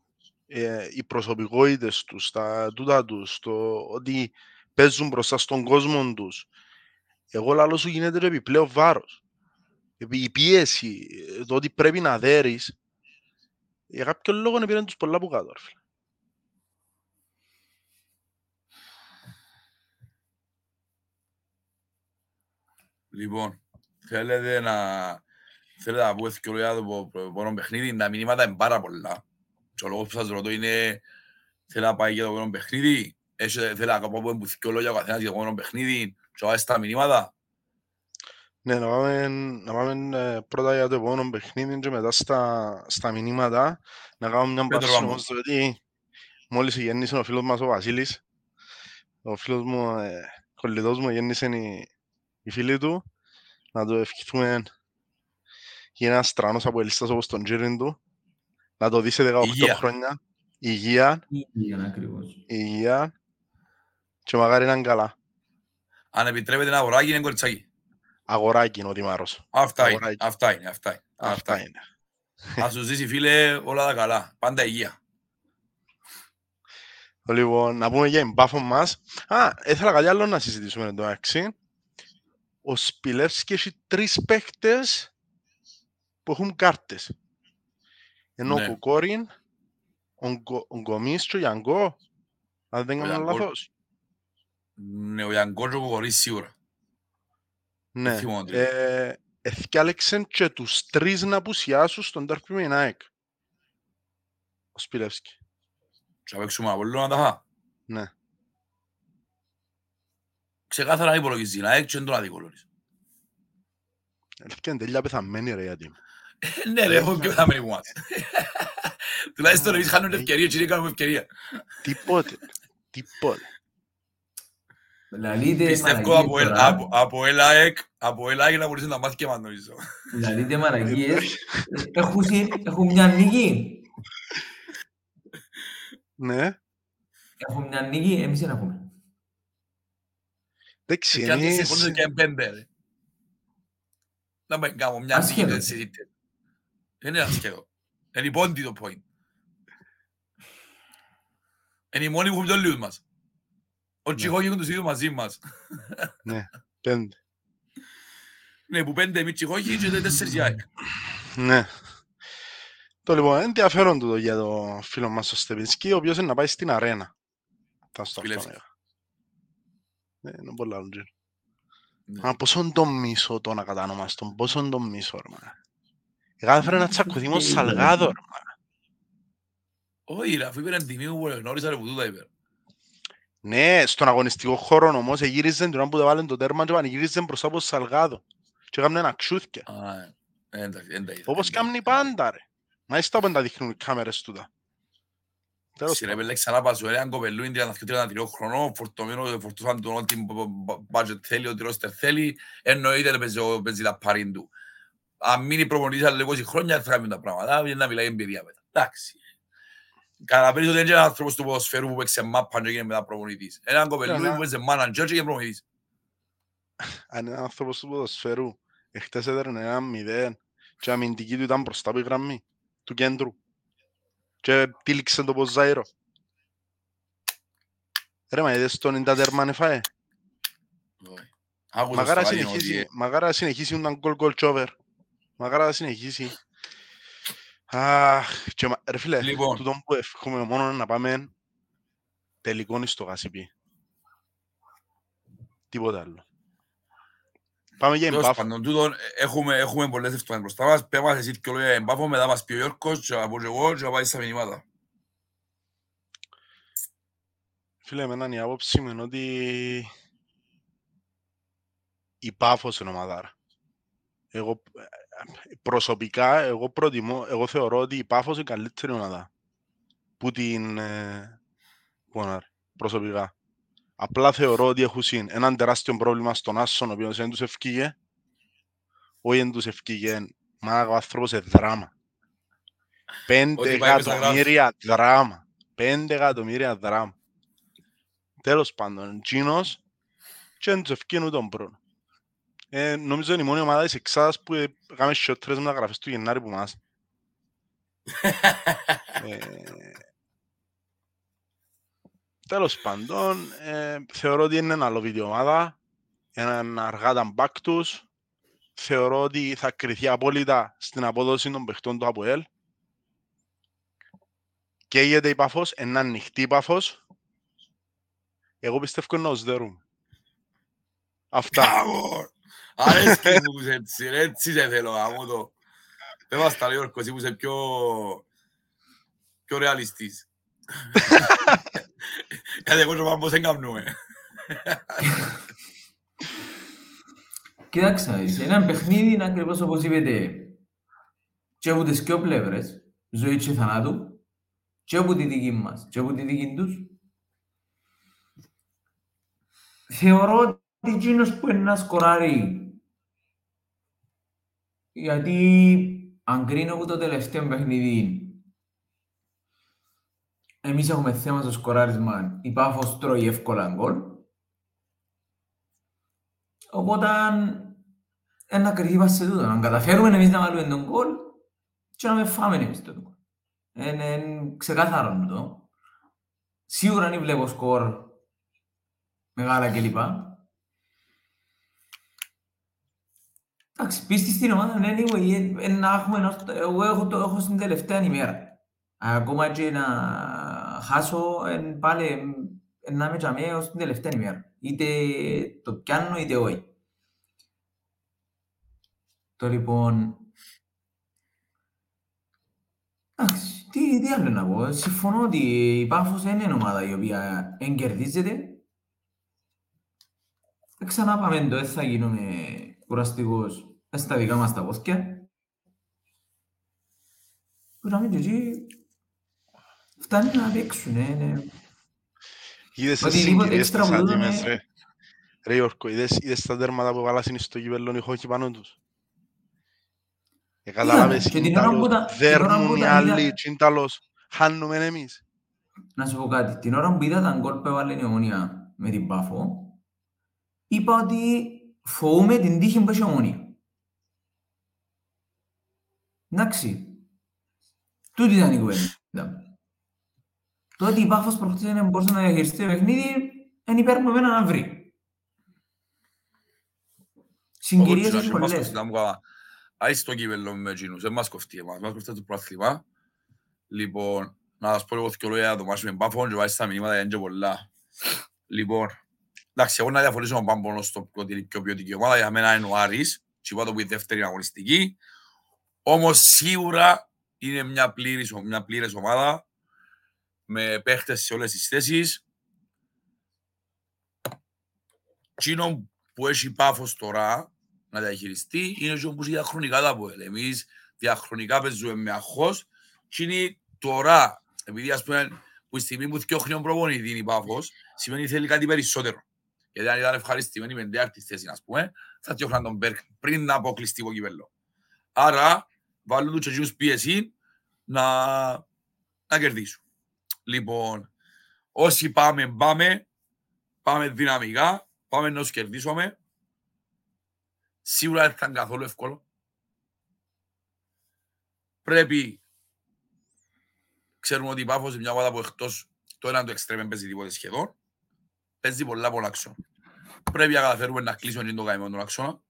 ε, οι προσωπικότητες τους, τα τούτα τους, το ότι παίζουν μπροστά στον κόσμο τους, εγώ λαλό σου γίνεται ρε επιπλέον βάρος. Επί- Η πίεση, ε, το ότι πρέπει να δέρεις, για κάποιον λόγο πήραν τους πολλά που κάτω. ρε φίλε. Λοιπόν, θέλετε να... Θέλετε να πω και λόγια το πρώτο παιχνίδι, τα μηνύματα είναι πάρα πολλά. Και ο λόγος που σας ρωτώ είναι, θέλετε να πάει για το πρώτο παιχνίδι, έχετε, θέλετε να πω που και λόγια ο καθένας για το πρώτο παιχνίδι, και να βάζετε τα μηνύματα; Ναι, να πάμε, να πάμε ε, πρώτα για το επόμενο παιχνίδι και μετά στα, στα μηνύματα να κάνουμε μια Πέτρο, μπασή πάμε. όμως διότι μόλις γέννησε ο φίλος μας ο Βασίλης ο φίλος μου, ε, κολλητός μου γέννησε η, η φίλη του να το ευχηθούμε για ένας τράνος από ελίστας όπως τον Τζίριν του να το δει σε 18 Υγεία. χρόνια υγεία, Ήγαν ακριβώς. υγεία και μακάρι να είναι καλά Αν επιτρέπετε ένα αγοράκι, είναι κοριτσάκι. αγοράκι είναι ο Δημάρος Αυτά είναι, Αγοράκι. αυτά είναι, αυτά είναι. αυτά είναι Να σου ζήσει φίλε όλα τα καλά. Πάντα υγεία. Λοιπόν, να πούμε για εμπάφο μας. Α, ήθελα κάτι άλλο να συζητήσουμε εδώ έξι. Ο Σπιλεύσκης έχει τρεις παίχτες που έχουν κάρτες. Ενώ Ναι. ο Κουκόριν, ο, Γκο- ο Γκομής και ο Γιάνγκο, αν δεν Ο κάνω Γιάνγκο. λάθος. Ναι, ο Γιάνγκος ο χωρίς σίγουρα. Ναι. θυμάμαι τι λέει. Ε, εθιάλεξαν και τους τρεις να απουσιάσουν στον τέρπι με η ΑΕΚ. Ο Σπιλεύσκη. Και να παίξουμε από λίγο να τα χά. Ναι. Ξεκάθαρα να υπολογίζει. Να έξω είναι τον αδικολόρης. Αλήθεια είναι τέλεια πεθαμένη ρε γιατί. Ναι ρε, έχω και θα μένει που μας. Τουλάχιστον εμείς χάνουμε ευκαιρία και δεν κάνουμε ευκαιρία. Τίποτε. Τίποτε. Λαλείτε Πιστεύω από ελ- μαραγίες από- τώρα. από ΕΛΑΕΚ, από ΕΛΑΕΚ να μπορείς να μάθεις και μας νομίζω. Λαλείτε μαραγίες. Έχουν συ- Έχουν μια νίκη. Ναι. Έχουν μια νίκη. Εμείς δεν έχουμε. Εντάξει, Και αν εμείς... συμφωνείς και πέντε, ρε. Να μην κάνω μια νίκη Ασχέτω. δεν συζητείτε. Δεν είναι ασχέτω. Είναι η πόντη το point. Είναι οι μόνοι που έχουν τους λίγους μας. Ο Τσιχόγι έχουν τους ίδιους μαζί μας. Ναι, πέντε. Ναι, που πέντε εμείς Τσιχόγι και τέσσερις η ΑΕΚ. Ναι. Το λοιπόν, ενδιαφέρον τούτο για το φίλο μας ο Στεπινσκή, ο οποίος είναι να πάει στην αρένα. Θα στο αυτό Φιλεύκη. λέγα. Ναι, είναι πολύ άλλο. τζιν. Ναι. Μα πόσον τον μίσο το να κατανομαστούν, πόσον τον μίσο, ρε μα. Εγώ έφερε να τσακωθεί με ο Σαλγάδο, ρε μα. Όχι ρε, αφού είπε τιμή μου που γνώρισα ρε που τούτα είπε. Ναι, στον αγωνιστικό χώρο όμως εγύριζε την ώρα που δεν βάλουν το τέρμα και πανηγύριζε μπροστά από το Σαλγάδο. Και έκαναν ένα ξούθκια. Α, ε, εντάξει, δεν τα είδα. Όπως δεν τα είδα. κάνουν πάντα, ρε. Μα είστε όπου τα δείχνουν οι κάμερες τούτα. Τέλος Σειρά πάντων. πέλε ξανά πάσου, έναν κοπελούιν 32-33 χρονών, φορτωμένο, φορτώσαν τον ό,τι budget θέλει, ό,τι roster θέλει, εννοείται να παίζει ο- παίζει τα πάριν του. Αν μείνει προπονητής άλλα 20 χρόνια, θα κάνουν τα πράγματα, για να μιλάει εμπειρία μετά. Εντάξει. Καταλαβαίνεις ότι δεν είναι ένας άνθρωπος του ποδοσφαίρου που παίξε μάπα και έγινε μετά προπονητής. Έναν κοπελούιν Ναι, που παίζει manager και έγινε προπονητής. Αν είναι άνθρωπος του ποδοσφαίρου, εχθές έδερνε ένα μηδέν και η αμυντική του ήταν μπροστά από η γραμμή του κέντρου. Και τύλιξε το ποζάιρο. Ρε μα είδες τον τα τέρμα αν έφαε. Όχι. Άκουσες Μαγάρα το Άγιον συνεχίσει, ότι- μαγάρα συνεχίσει έναν γκολ γκολ τσόβερ. Μαγάρα να συνεχίσει. Αχ, και μα- ρε φίλε, Λοιπόν. τούτον που εύχομαι μόνο είναι να πάμε τελικόν στο γασιπί. Τίποτα άλλο. Πάμε για Τέλος εμπάφο. πάντων, τούτον, ε, έχουμε, έχουμε πολλές ευθύνες μπροστά μας. Πες μας εσύ και λόγια για εμπάφο, μετά μας πει ο Γιώργος και από και εγώ και να πάει στα μηνύματα. Φίλε, εμένα η άποψη μου είναι ότι η Πάφος είναι ομαδάρα. Εγώ ε, προσωπικά, εγώ προτιμώ, εγώ θεωρώ ότι η Πάφος είναι η καλύτερη ομάδα που την ε, που είναι, ρε, προσωπικά. Απλά θεωρώ ότι έχουν συν έναν τεράστιο πρόβλημα στον Άσον, ο οποίος δεν τους ευκήγε. Όχι δεν τους ευκήγε, μα ο άνθρωπος είναι δράμα. Πέντε Ό,τι πάει μέσα εκατομμύρια δράμα. Πέντε εκατομμύρια δράμα. Τέλος πάντων, Τζίνος και δεν τους ευκήγε ούτε τον πρώτο. Ε, νομίζω είναι η μόνη ομάδα της Εξάδας που ε, έκαμε σιότερες μεταγραφές του Γενάρη που μας. [LAUGHS] Ε, τέλος πάντων, ε, θεωρώ ότι είναι ένα λοβίδι ομάδα, ένα αργά τα μπακ τους. Θεωρώ ότι θα κριθεί απόλυτα στην απόδοση των παιχτών του ΑΠΟΕΛ. Καίγεται η Πάφος, ένα ανοιχτή η Πάφος. Εγώ πιστεύω είναι ως δερούμε. Αυτά. Μπράβο! Αρέσκει μου που είσαι έτσι, ρε, έτσι σε θέλω, γάμο το. Πες μας τα λέει ο Γιώργος, εσύ που είσαι πιο... πιο ρεαλιστής. Γιατί εγώ και ο Πάμπος δεν κάνουμε. Κοίταξα, σε ένα παιχνίδι είναι ακριβώς όπως είπετε και από τις δυο πλευρές, ζωή και θανάτου, και από τη δική μας και από τη δική τους. Θεωρώ ότι εκείνος που είναι να σκοράρει γιατί αν κρίνω από το τελευταίο παιχνίδι εμείς έχουμε θέμα στο σκοράρισμα, η Πάφος τρώει εύκολα γκολ. Οπότε, ένα κρυφή πας σε τούτο. Αν καταφέρουμε εμείς να βάλουμε τον γκολ και να με φάμε εμείς τον γκολ. Είναι ξεκάθαρο το. Σίγουρα δεν βλέπω σκορ μεγάλα κλπ. Εντάξει, πίστη στην ομάδα, ναι, anyway, ε, να έχουμε, ενός- εγώ έχω, το έχω στην τελευταία ημέρα. Ακόμα και να χάσω, εν, πάλι εν, να είμαι τζαμί έως την τελευταία ημέρα. Είτε το πιάνω είτε όχι. Το λοιπόν... Εντάξει, τι, τι άλλο να πω. Συμφωνώ ότι η Πάφος δεν είναι ομάδα η οποία εγκερδίζεται. Ε, Ξανά πάμε το, δεν θα γίνουμε κουραστικός ε, στα δικά μας τα πόθηκια. Που να μην και εκεί φτάνει να παίξουν. ε, ναι. Είδες τις Οτιδήποτε συγκυρίες έξτρα της που άτιμες, δούμε- ρε. Ρε Γιώργο, είδες, είδες τα τέρματα που βάλασαν στο κύπελλον οι χόκοι πάνω τους; Ε, κατάλαβες, και την είναι ώρα τέλος, που τα- την ώρα που δέρνουν οι τα είδα- άλλοι, και είναι τέλος, χάνουμε εμείς. Να σου πω κάτι. Την ώρα που είδα τα γκολ που έβαλε η Ομόνια με την Πάφο, είπα ότι φοβούμαι την τύχη που έχει η Ομόνια. Εντάξει. Τούτη ήταν η κουβέντα. Το ότι η Πάφος προχτές δεν μπορούσε να διαχειριστεί το παιχνίδι, είναι υπέρ μου εμένα να βρει. Συγκυρίες έχει πολλές. Άι στο κύπελλο με εκείνους, δεν μας κοφτεί εμάς, μας κοφτεί το πρόθλημα. Λοιπόν, να σας πω λίγο δυο λόγια για το μάτσο με Πάφον και βάζεις στα μηνύματα είναι και πολλά. Λοιπόν, εντάξει, εγώ να διαφορήσω με Πάμπονο στο ότι είναι η πιο ποιοτική ομάδα, για μένα είναι ο Άρης, και είπα το που είναι η δεύτερη αγωνιστική. Όμως σίγουρα είναι μια πλήρης, μια πλήρης ομάδα, με παίχτες σε όλες τις θέσεις. Εκείνο που έχει πάφος τώρα να διαχειριστεί είναι εκείνο που έχει διαχρονικά τα ΠΟΕΛ. Εμείς διαχρονικά παίζουμε με αγχώς και είναι τώρα, επειδή ας πούμε που η στιγμή που διώχνει ο προπονητής είναι η πάφος, σημαίνει θέλει κάτι περισσότερο. Γιατί αν ήταν ευχαριστημένοι με τέταρτη θέση, ας πούμε, θα διώχναν τον Μπέρκ πριν να αποκλειστεί το κυπέλλο. Άρα, βάλουν τους εκείνους πίεση να, να κερδίσουν. Λοιπόν, όσοι πάμε, πάμε, πάμε δυναμικά, πάμε να τους κερδίσουμε. Σίγουρα δεν θα είναι καθόλου εύκολο. Πρέπει, ξέρουμε ότι η Πάφος είναι μια ομάδα που εκτός το έναν το εξτρέμεν παίζει τίποτε σχεδόν, παίζει πολλά πολλά άξονα. Πρέπει να καταφέρουμε να κλείσουμε το καημένο τον άξονα.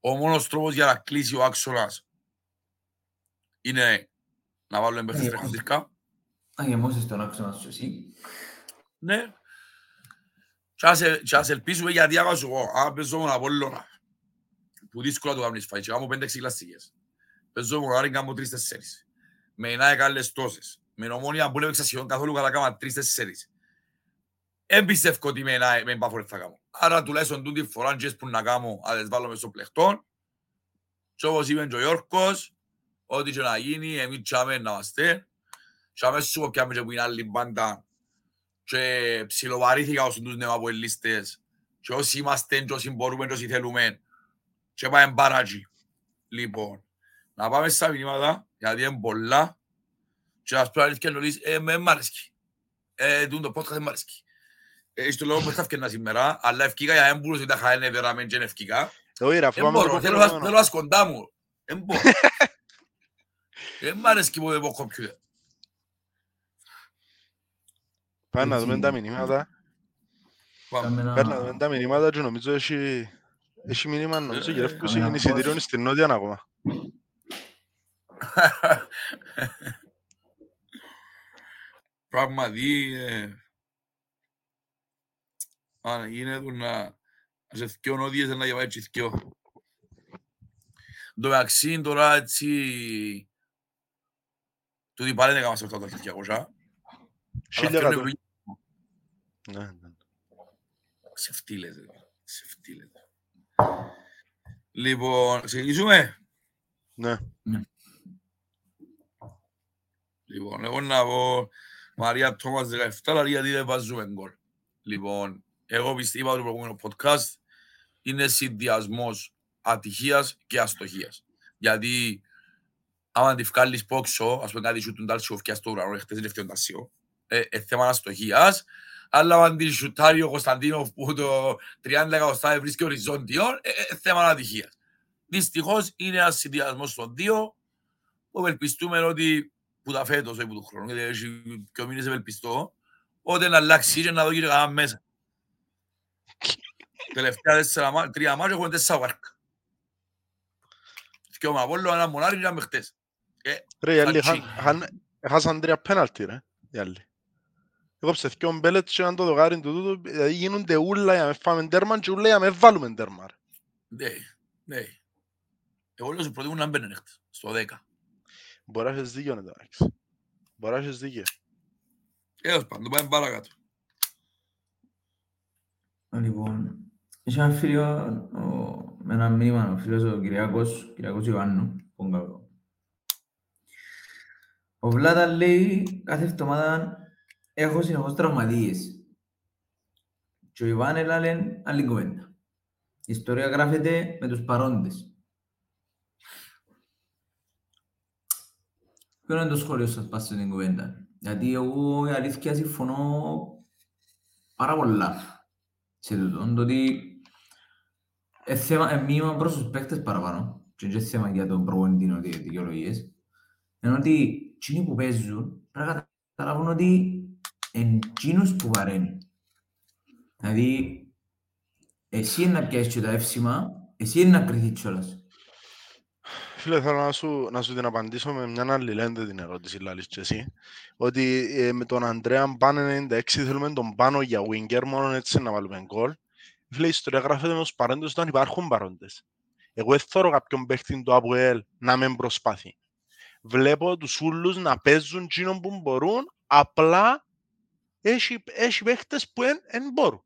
Ο μόνος τρόπος για να κλείσει ο άξονας είναι να βάλουμε παίχτες Ε, τρεχαντήρκα. Να γεμώσεις τον άξονα σου εσύ. Ναι. Και ας, ε- και ας ελπίσουμε γιατί άμα σου πω, αν παίζω μόνο Απόλλωνα, που δύσκολα το κάνεις φάει, και κάνω πέντε κλασσικές. Παίζω μόνο Άρη, κάνω τρεις-τέσσερις. Με εννά εκάλες τόσες. Με νομόνια που δεν έπαιξα σχεδόν καθόλου καλά, κάμα τρεις-τέσσερις. Εν πιστεύω ότι με εννά με μπάφορε θα κάνω. Άρα τουλάχιστον τούτη φορά και που να κάνω, αν τις βάλω μες στο πλεχτόν. Και όπως είπε και ο Γιώργος, ό,τι και να γίνει, εμείς τσάμε να είμαστε. Και αμέσως σου πω πιάμε και που είναι άλλη μπάντα και ψιλοβαρήθηκα όσοι τους νεοαποελίστες και όσοι είμαστε και όσοι μπορούμε και όσοι θέλουμε και πάμε μπαράτζι. Λοιπόν, να πάμε στα μηνύματα γιατί είναι πολλά και ας πρέπει αλήθεια να λύσεις, ε, με μ' αρέσκει. Ε, τούν το podcast δεν μ' αρέσκει. Ε, στο λόγο που θα ευκαιρνά σήμερα, αλλά ευκήκα για έμπουρος ότι τα χαένε περαμέν και είναι ευκήκα. Όχι ρε, αφού Δεν πάμε το μπορώ, θέλω προηγούμενο. να- θέλω να σκοντά μου. Δεν μπορώ. Δεν [LAUGHS] μ' αρέσκει που δεν έχω κομπιούτερ. Πάμε να Έτσι δούμε τα είναι. μηνύματα. Πάμε. Κάμε ένα- Πάμε να δούμε τα μηνύματα και νομίζω έχει... Έχει μήνυμα, νομίζω, Ε, γυρεύκος κάμε είναι ένα εισιτήριον post. στην Νότια ακόμα. [LAUGHS] Πράγματι, ε, αν γίνεται να να σε θκιό νόδιες να διαβάει και θκιό. Εν τω μεταξύ τώρα έτσι τούτοι πάλι δεν έκαναν σε αυτά τα 200. Χίλια Αλλά εκατό. φτιάχνουν Ναι, ναι. σε φτύλες. ρε. Σε φτύλες. Λοιπόν, ξεκινήσουμε. Ναι. Λοιπόν, εγώ να πω Μαρία Τόμας 17, αλλά γιατί δεν βάζουμε γκολ. Λοιπόν, εγώ πιστεύω το προηγούμενο podcast είναι συνδυασμός ατυχίας και αστοχίας. Γιατί άμα τη βγάλεις πόξο, ας πούμε κάτι σου τον τάλσιο φτιάς στο ουρανός, χτες είναι φτιόν τάλσιο, ε, ε, θέμα αστοχίας, αλλά αν τη σουτάρει ο Κωνσταντίνο που το 30 εκατοστά βρίσκει οριζόντιο, ε, ε, θέμα ατυχίας. Δυστυχώς είναι ένας συνδυασμός των δύο, που ευελπιστούμε ότι που τα φέτος, όχι που του χρόνου, γιατί έχει και ο μήνες ευελπιστώ, ότι να αλλάξει και να δω και κανένα μέσα. [LAUGHS] Τελευταία τέσσερα, μά- τρία μάτια έχουμε τέσσερα βάρκα. Και ο Μαπόλλο ένα μονάρι και με χτες. Ε, Ρε, οι άλλοι Φατσί. είχαν- είχαν- έχασαν τρία πέναλτι, ρε. Οι άλλοι. Έκοψε δυο μπέλετς και αν το δοκάριν του τούτου, δηλαδή γίνονται ούλα για να φάμε τέρμα και ούλα για να με βάλουμε τέρμα. ρε. ναι, ναι. Εγώ λέω σου προτιμούν να μπαίνουν χτες, στο 10. Μπορεί να έχεις δίκιο, ναι, εντάξει. Μπορεί να έχεις δίκιο. Έως πάντων, πάμε παρακάτω. Λοιπόν, είχε ένα φίλο, ο- με ένα μήνυμα ο φίλος ο Κυριάκος, Κυριάκος Ιωάννου, Πόγκαβρο. Ο Βλάτα λέει κάθε εβδομάδα έχω συνεχώς τραυματίες. Και ο Ιβάν έλαλε άλλη κουβέντα. Η ιστορία γράφεται με τους παρόντες. Ποιο είναι το σχόλιο σας πάνω στην κουβέντα; Γιατί εγώ η αλήθεια συμφωνώ πάρα πολλά σε τούτο. Το ότι ε, θέμα, ε, μήνυμα προς τους παίκτες παραπάνω. Και είναι θέμα για τον προπονητή ότι δικαιολογίες. Ενώ ότι εκείνοι που παίζουν πρέπει να καταλάβουν ότι είναι εκείνους που βαραίνει. Δηλαδή, εσύ είναι να πιάσεις και τα εύσημα, εσύ είναι να κρυθείς κιόλας. Φίλε, θέλω να σου, να σου την απαντήσω με μια άλλη λένε την ερώτηση, λάλης και εσύ. Ότι ε, με τον Αντρέα πάνε 96 θέλουμε τον πάνω για winger, μόνο έτσι να βάλουμε γκολ. Φίλε, η ιστορία γράφεται με τους παρόντες όταν υπάρχουν παρόντες. Εγώ δεν θέλω κάποιον παίχτη του ΑΠΟΕΛ να μην προσπάθει. Βλέπω τους ούλους να παίζουν εκείνον που μπορούν, απλά έχει, έχει παίχτες που δεν μπορούν.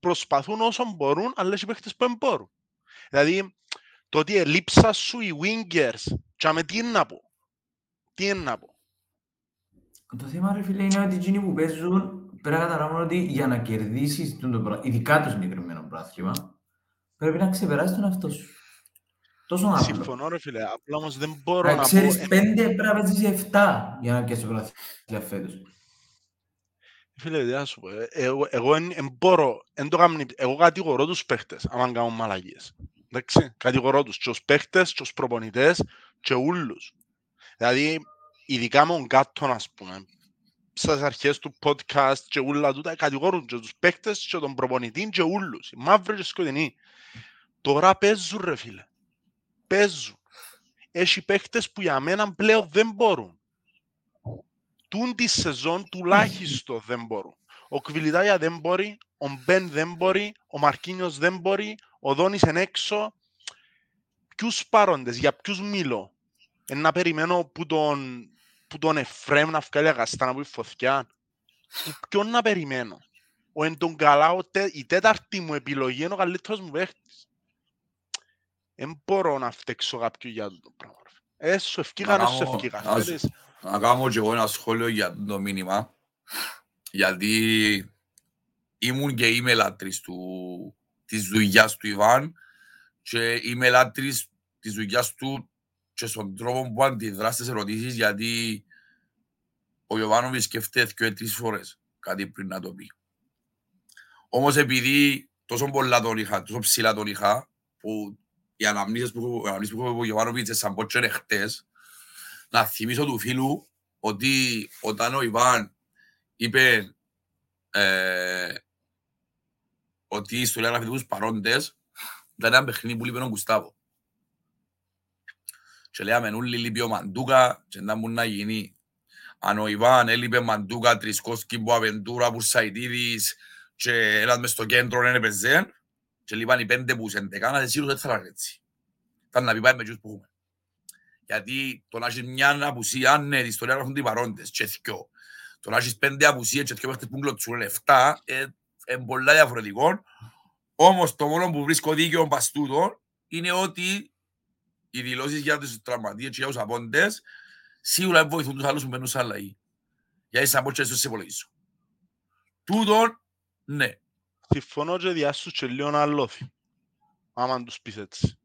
Προσπαθούν όσο μπορούν, αλλά έχει παίχτες που δεν μπορούν. Δηλαδή, το ότι ελείψα σου οι wingers, και με τι είναι να πω; Τι είναι να πω; Το θέμα, ρε φίλε, είναι ότι εκείνοι που παίζουν πρέπει να καταλάβουν ότι για να κερδίσεις το πράγμα, ειδικά το συγκεκριμένο πράθυμα, πρέπει να ξεπεράσεις τον αυτό σου. Τόσο απλό. Συμφωνώ ρε φίλε, απλά όμως δεν μπορώ Να να ξέρεις πω... πέντε πρέπει να παίζεις εφτά για να πιάσεις το πράθυμα φέτος. Φίλε, τι να σου πω, ε, εγώ, εγώ εν, εν μπορώ, εν το κάνω, εγώ κατηγορώ τους παίχτες, άμα κάνουν μαλαγίες. Εντάξει, κατηγορώ τους, και ως παίχτες, και ως προπονητές, και ούλους. Δηλαδή, ειδικά με τον κάτω, ας πούμε, στις αρχές του podcast και ούλα τούτα, κατηγορούν και τους παίχτες και τον προπονητή και ούλους, οι μαύροι και σκοτεινοί. Τώρα παίζουν ρε φίλε, παίζουν. Έχει παίχτες που για μένα πλέον δεν μπορούν. Τούν τη σεζόν τουλάχιστον δεν μπορούν. Ο Κβιλιτάγια δεν μπορεί, ο Μπεν δεν μπορεί, ο Μαρκίνιος δεν μπορεί, ο Δόνης είναι έξω. Ποιους παρόντες, για ποιους μιλώ. Ε, να περιμένω που τον, που τον Εφρέμ να βγάλει αγαστά να πει φωτιά. Που ποιον να περιμένω; Ο εν τον καλά, ο τε, η τέταρτη μου επιλογή είναι ο καλύτερος μου παίχτης. Δεν μπορώ να φταίξω κάποιον για το πράγμα. ρε. Έσω ευκήγαν, Να έσω κάνω- ευκήγαν. να σου- Θέλεις- Να κάνω και εγώ ένα σχόλιο για το μήνυμα. Γιατί ήμουν και είμαι λάτρης του, της δουλειάς του Ιβάν και είμαι λάτρης της δουλειάς του και στον τρόπο που αντιδρά στις ερωτήσεις γιατί ο Ιωβάνοβιτς σκέφτεται και τρεις φορές κάτι πριν να το πει. Όμως επειδή τόσο πολλά τον είχα, τόσο ψηλά τον είχα, που οι αναμνήσεις που, οι αναμνήσεις που έχω ο Ιωβάνοβιτς σαν πως και χτες, να θυμίσω του φίλου ότι όταν ο Ιβάν είπε ε, ότι η ιστορία γράφει τους παρόντες, ήταν ένα παιχνίδι που λείπει ο Γκουστάβο. Και λέγαμε όλοι λείπει ο Μαντούκα και δεν μπορεί να γίνει. Αν ο Ιβάν έλειπε Μαντούκα, Τρισκόσκι, Μποαβεντούρα, Μπουρσαϊτίδης και ένας μες στο κέντρο δεν έπαιζε και λείπαν οι πέντε που σε δεκάνα, δεν σίγουρος δεν θα ήταν έτσι. Ήταν να πει πάει με τους που έχουμε. Γιατί το να έχεις μια απουσία, ναι, η ιστορία γράφουν οι παρόντες και θκιο. Το να έχεις πέντε απουσίες και θκιο παίχτες που κλωτσούν λεφτά, ε, είναι πολλά διαφορετικό. Όμως το μόνο που βρίσκω δίκαιο παστούτο είναι ότι οι δηλώσεις για τους τραυματίες και για τους απόντες σίγουρα δεν βοηθούν τους άλλους που μπαίνουν σε αλλαγή. Γιατί σαν πω και έσως σε υπολογίζω. Τούτον, ναι. Συμφωνώ και διάσου και λίγο να αλώθει. Άμα τους πεις έτσι.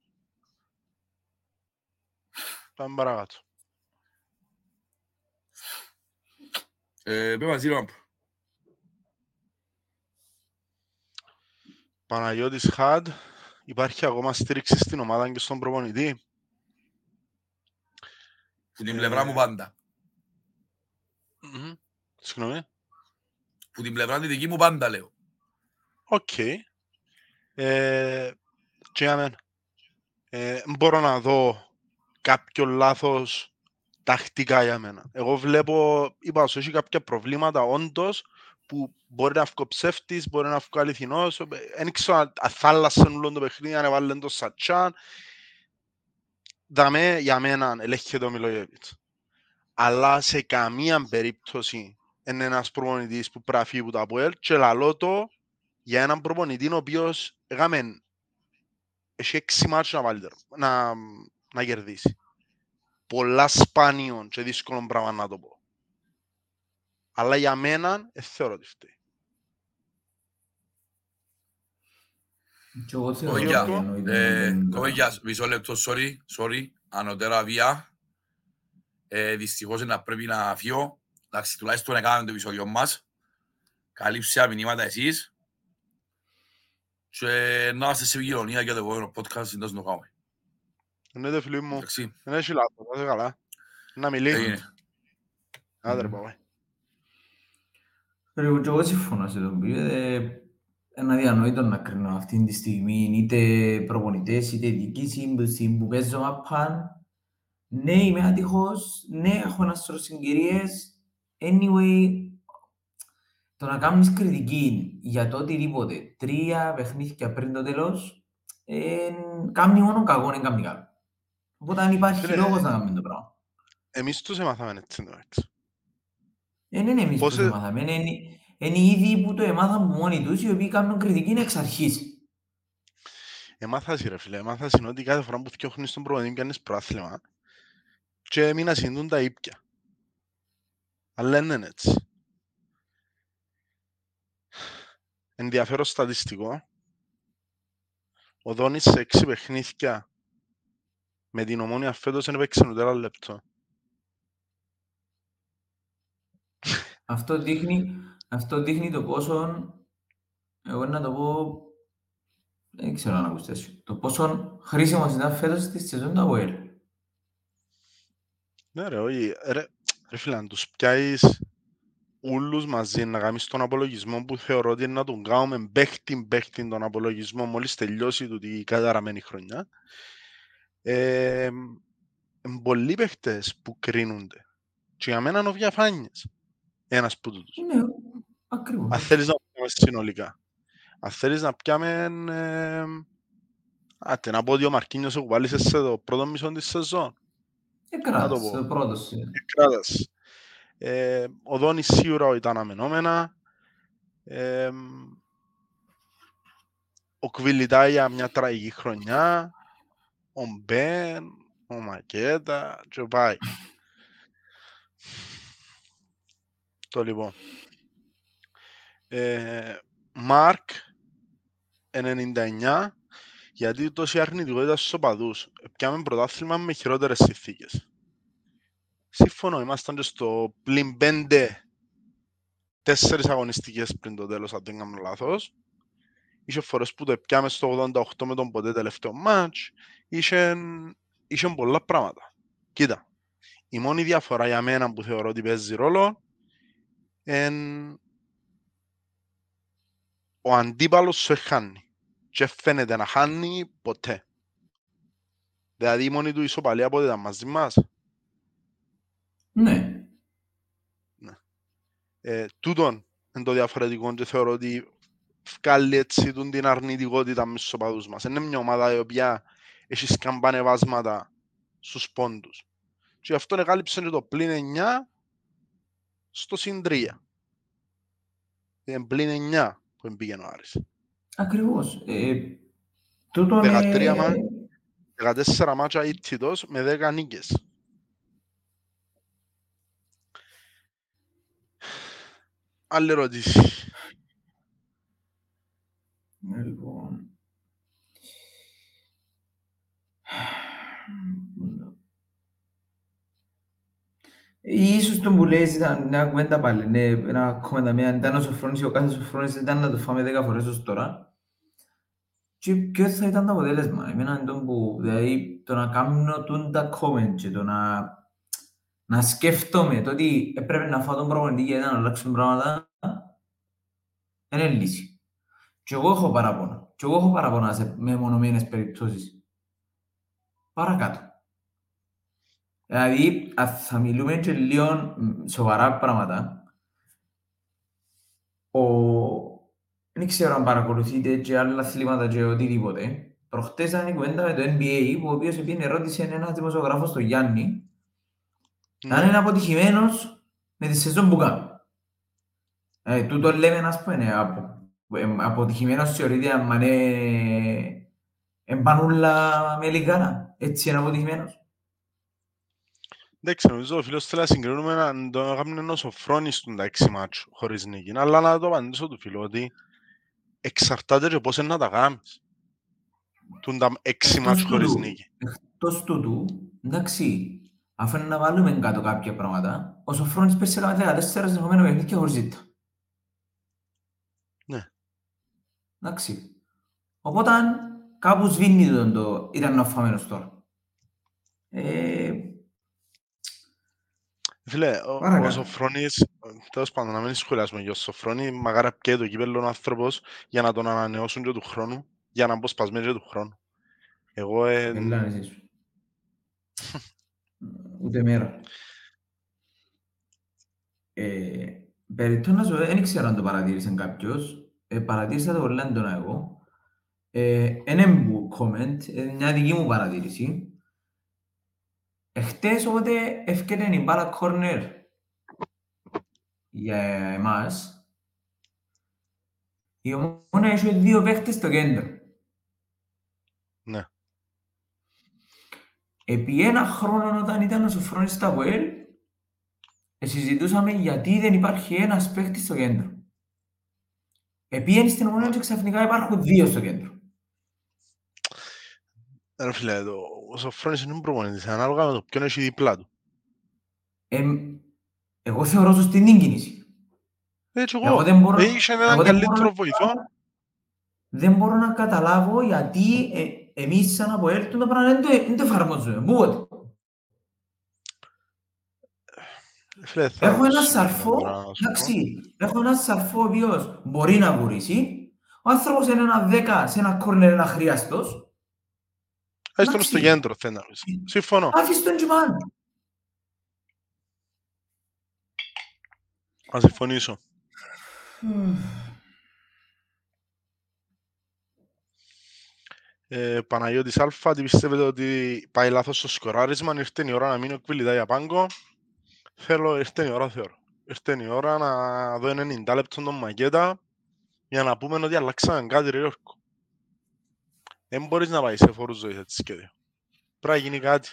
Πάμε παρακάτω. Ε, πες μαζί, Ραμπ. Παναγιώτης Χαντ, υπάρχει ακόμα στήριξη στην ομάδα και στον προπονητή; Που την πλευρά μου πάντα. Μμμ. Συγγνώμη. Που την πλευρά τη δική μου πάντα λέω. Οκ. Ε, και για μένα. Ε, μπορώ να δω κάποιο λάθος τακτικά για μένα. Εγώ βλέπω, είπα σου, έχει κάποια προβλήματα όντως που μπορεί να βγω ψεύτης, μπορεί να βγω αληθινός. Δεν ξέρω αν αν θάλασσαν όλο το παιχνίδι, αν έβαλαν το Σατσάν. Δαμέ, για μένα, ελέγχεται ο Μιλόγεβιτς. Αλλά σε καμία περίπτωση είναι ένας προπονητής που πρέπει να φύγει από το ΑΠΟΕΛ και λαλώ το για έναν προπονητή ο οποίος έκαμε έχει έξι μάτσες να, βάλει, τερ- να, να κερδίσει. Πολλά σπάνιον και δύσκολο πράγμα να το πω. Αλλά για μένα, δεν θεωρώ ότι φταίει. Και εγώ θεωρώ Κοβεγιά, ότι εννοείται ε, με τον- κοβεγιά, μισό λεπτό, sorry, sorry, ανωτέρα βία. Ε, δυστυχώς να πρέπει να φύγω. Εντάξει, τουλάχιστον έκαναμε το επεισόδιο μας. Καλύψε τα μηνύματα εσείς. Και να είστε σε επικοινωνία για το επόμενο podcast, συντός να το κάνουμε. Εννοείται φίλοι μου. Εντάξει, Δεν έχει λάθος, να είσαι καλά. Να μιλήσει. έγινε. Άντε ρε πάμε. Ρε, και εγώ συμφωνώ σε τον οποίο ε, είναι αδιανόητο να κρίνω αυτή τη στιγμή είτε προπονητές είτε διοίκηση που, στην- που παίζω μαπάν. Ναι, είμαι άτυχος, ναι, έχω ένα σωρό συγκυρίες. Anyway, το να κάνεις κριτική για το οτιδήποτε τρία παιχνίδια πριν το τέλος, ε, κάνει μόνο κακό, δεν κάνει καλό. Οπότε αν υπάρχει Ρε. λόγος να κάνουμε το πράγμα. Εμείς τους έμαθαμε έτσι εντάξει. Δεν είναι εμείς που Πόσε- το έμαθαμε, είναι, είναι- είναι οι ίδιοι που το έμαθαν από μόνοι τους, οι οποίοι κάνουν κριτική εξ αρχής. Εμάθασαι ρε φίλε, εμάθασαι ότι κάθε φορά που φτιάχνεις τον προπονητή πιάνεις προάθλημα και μην ασυντούν τα ήπια. Αλλά δεν είναι έτσι. Ενδιαφέρον στατιστικό. Ο Δόνης σε έξι παιχνίδια με την ομόνια φέτος δεν έπαιξε ούτε ένα λεπτό. Αυτό δείχνει, αυτό δείχνει το πόσο, εγώ να το πω, δεν ξέρω αν ακούσετε, το πόσο χρήσιμος ήταν φέτος στη σεζόν του ΑΟΕΛ. Ναι ρε, όχι. Ρε, ρε φίλε, αν τους πιάσεις ούλους μαζί να κάνεις τον απολογισμό που θεωρώ ότι είναι να τον κάνουμε παίχτη παίχτη τον απολογισμό μόλις τελειώσει του η καταραμένη χρονιά. Ε, εν πολλοί παίχτες που κρίνονται. Και για μένα είναι ο Διαφάνιες. Ένας που τούτους. Ναι, ακριβώς. Αν θέλεις να πιάμε συνολικά. Αν θέλεις να πιάμε... Ε, άτε, να πω ότι ο Μαρκίνιος εκβάλισε σε το πρώτο μισό της σεζόν. Εκράτας, να το πω. το πρώτος. ε. Κράτας. Ε, ο Δόνης σίγουρα ήταν αμενόμενα. Ε, ο Κβιλιτά για μια τραγική χρονιά. Ο Μπεν, ο Μακέτα και πάει. Το λοιπόν. Ε, Μάρκ 99 γιατί τόση αρνητικότητα στους οπαδούς. Πιάμε πρωτάθλημα με χειρότερες συνθήκες. Σύμφωνο, ήμασταν και στο πλην πέντε τέσσερις αγωνιστικές πριν το τέλος, αν δεν κάνω λάθος. Είχε φορές που το πιάμε στο 88 με τον ποτέ τελευταίο μάτς. Είχε, είχε πολλά πράγματα. Κοίτα, η μόνη διαφορά για μένα που θεωρώ ότι παίζει ρόλο είναι ο αντίπαλος σου χάνει. Και φαίνεται να χάνει ποτέ. Δηλαδή η μόνη του ισοπαλία πότε ήταν μαζί μας. Ναι, Ε, τούτον είναι το διαφορετικό και θεωρώ ότι βγάλει έτσι τούν την αρνητικότητα μες στους οπαδούς μας. Είναι μια ομάδα η οποία έχει σκαμπανεβάσματα στους πόντους. Και γι' αυτό εκάλυψε και το πλήν 9 στο συν 3. Είναι πλήν 9 που πήγαινε ο Άρης. ακριβώς. Ε, τούτον, 13 ε, μα- 14 μάτσα ήττητος με 10 νίκες. Άλλη ερώτηση. Ναι, λοιπόν. Ίσως το που λες ήταν μια κουβέντα πάλι, ναι, ένα κομμενταμία, αν ήταν ο Σοφρόνης ή ο κάθε Σοφρόνης ήταν να το φάμε 10 φορές ως τώρα. Και ποιο θα ήταν το αποτέλεσμα, εμένα είναι το που, δηλαδή το να κάνω τούν τα comment και το να, να σκέφτομαι το ότι έπρεπε να φάω τον προπονητή για να αλλάξουν πράγματα, δεν είναι λύση. Και εγώ έχω παράπονα. Και εγώ έχω παράπονα σε μεμονωμένες περιπτώσεις. Παρακάτω. Δηλαδή, αν θα μιλούμε και λίγο μ, σοβαρά πράγματα, ο... δεν ξέρω αν παρακολουθείτε και άλλα αθλήματα και οτιδήποτε. Προχτές ήταν η κουβέντα με το NBA, που ο οποίος επειδή ρώτησε ένας δημοσιογράφος τον Γιάννη, Ναι. αν είναι αποτυχημένος με τη σεζόν που κάνει. Ε, τούτο λέμε, ας πούμε, απο, ε, αποτυχημένος θεωρείται αν είναι εμπανούλα με λιγάρα. Έτσι είναι αποτυχημένος. Εντάξει, νομίζω ο φίλος θέλει να συγκρίνουμε να το έκαμε ένα σοφρόνι στον τα έξι μάτσο χωρίς νίκη. Αλλά να το απαντήσω του φίλου ότι εξαρτάται και πώς είναι να τα κάνεις. Τούν τα έξι Εκτός μάτς χωρίς τούτου, νίκη. Εκτός τούτου, εντάξει, αφού είναι να βάλουμε κάτω κάποια πράγματα, ο Σοφρόνης πέρσι έκαμε 14 συνεχόμενα παιχνίδια χωρίς ζήτα. Ναι. Εντάξει. Οπότε κάπου σβήνει το, το ήταν ο φαμένος τώρα. Ε, Φίλε, ο, ο Παρακάτω. Σοφρόνης, τέλος πάντων, να μην σχολιάσουμε για τον Σοφρόνη, μακάρα πιέει το κύπελλο ο άνθρωπος για να τον ανανεώσουν και του χρόνου, για να μπω σπασμένοι και του χρόνου. Εγώ, ε, Έλα εσύ σου. Ούτε μέρα. Ε, Περιττώ να σου δεν ξέρω αν το παρατήρησε κάποιος. Ε, παρατήρησα το πολύ έντονα εγώ. Ε, ένα μου comment, ε, μια δική μου παρατήρηση. Εχθές όποτε έφκαινε η μπάλα corner για εμάς, η ομόνα είχε δύο παίχτες στο κέντρο. ναι. Επί ένα χρόνο όταν ήταν ο Σοφρόνης στα ΒΟΕΛ, ε, συζητούσαμε γιατί δεν υπάρχει ένας παίχτης στο κέντρο. Επίεν στην ομονία και ξαφνικά υπάρχουν δύο στο κέντρο. Ρε φίλε, το, ο Σοφρόνης είναι προπονητής, ανάλογα με το ποιον έχει δίπλα του. Εμ, εγώ θεωρώ σωστή την κίνηση. Έτσι Εγώ εγώ, δεν μπορώ- ε, είχε έναν εγώ δεν μπορώ καλύτερο να- βοηθό. Δεν μπορώ να καταλάβω γιατί ε, εμείς σαν από ΕΛ το πράγμα δεν το, δεν το εφαρμόζουμε. Πού Φίλε, θα Έχω ένα συμφωνώ σαρφό, τώρα να σου πω. εντάξει, έχω ένα σαρφό ο οποίος μπορεί να βουρήσει. Ο άνθρωπος είναι ένα δέκα σε ένα κόρνερ ένα αχρίαστος. Ας τον στο εντάξει. κέντρο, θέλει να πεις. Συμφωνώ. Άφησε τον Τζιμάν. Να συμφωνήσω. Ε, Παναγιώτης Αλφα, τι πιστεύετε ότι πάει λάθος στο σκοράρισμα, ήρθε η ώρα να μείνει ο Κβιλιτά για πάγκο. Θέλω, ήρθε η ώρα θεωρώ. Ήρθε η ώρα να δω 90 λεπτών τον Μακέτα για να πούμε ότι αλλάξαμε κάτι ρε Γιώργο. Δεν μπορείς να πάει σε φόρους ζωής έτσι και δύο. Πρέπει να γίνει κάτι.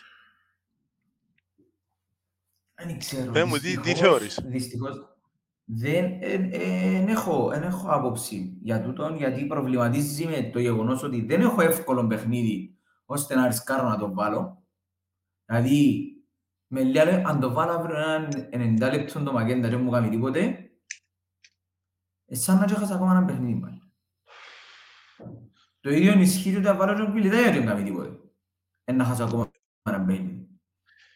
Δεν ξέρω. Πες μου, τι- τι δυστυχώς- θεωρείς; Δυστυχώς δεν εν- εν έχω, εν έχω άποψη για τούτον, γιατί προβληματίζει με το γεγονός ότι δεν έχω εύκολο παιχνίδι ώστε να ρισκάρω να το βάλω. Δηλαδή, με λέει, αν το βάλω αύριο έναν 90 λεπτό το Μακέντα δεν μου κάνει τίποτε, ε, σαν να έχασα ακόμα ένα παιχνίδι πάλι. Το ίδιο ισχύει ότι αν βάλω τον Πιλιτάι δεν κάνει τίποτε. Ε, να χάσω ακόμα ένα παιχνίδι.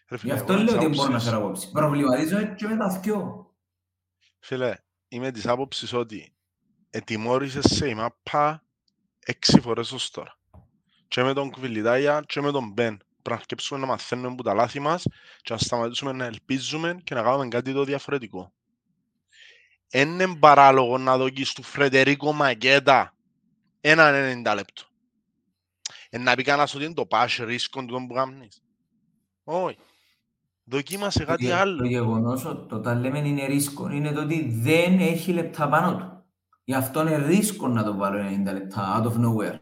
Ρε Γι' φίλε, αυτό εγώ λέω της ότι μπορώ να άποψης- φέρω απόψη. Προβληματίζω και με τα δυο. Φίλε, είμαι της άποψης ότι ετοιμόρυσες σε η μάπα έξι φορές ως τώρα. Και με τον Κβιλιτάγια και με τον Μπεν. Πρέπει να αρκεψούμε να μαθαίνουμε από τα λάθη μας και να σταματήσουμε να ελπίζουμε και να κάνουμε κάτι το διαφορετικό. Είναι παράλογο να δοκίσεις του Φρεντερίκο Μαγκέτα έναν 90 λεπτό. Ε, να πει κανένας ότι είναι το πάσχε ρίσκο του τον που κάνεις. Όχι. Δοκίμασε Το κάτι γε- Το άλλο. γεγονός ότι το όταν λέμε είναι ρίσκο είναι το ότι δεν έχει λεπτά πάνω του. Γι' αυτό είναι ρίσκο να το βάλω 90 λεπτά, out of nowhere.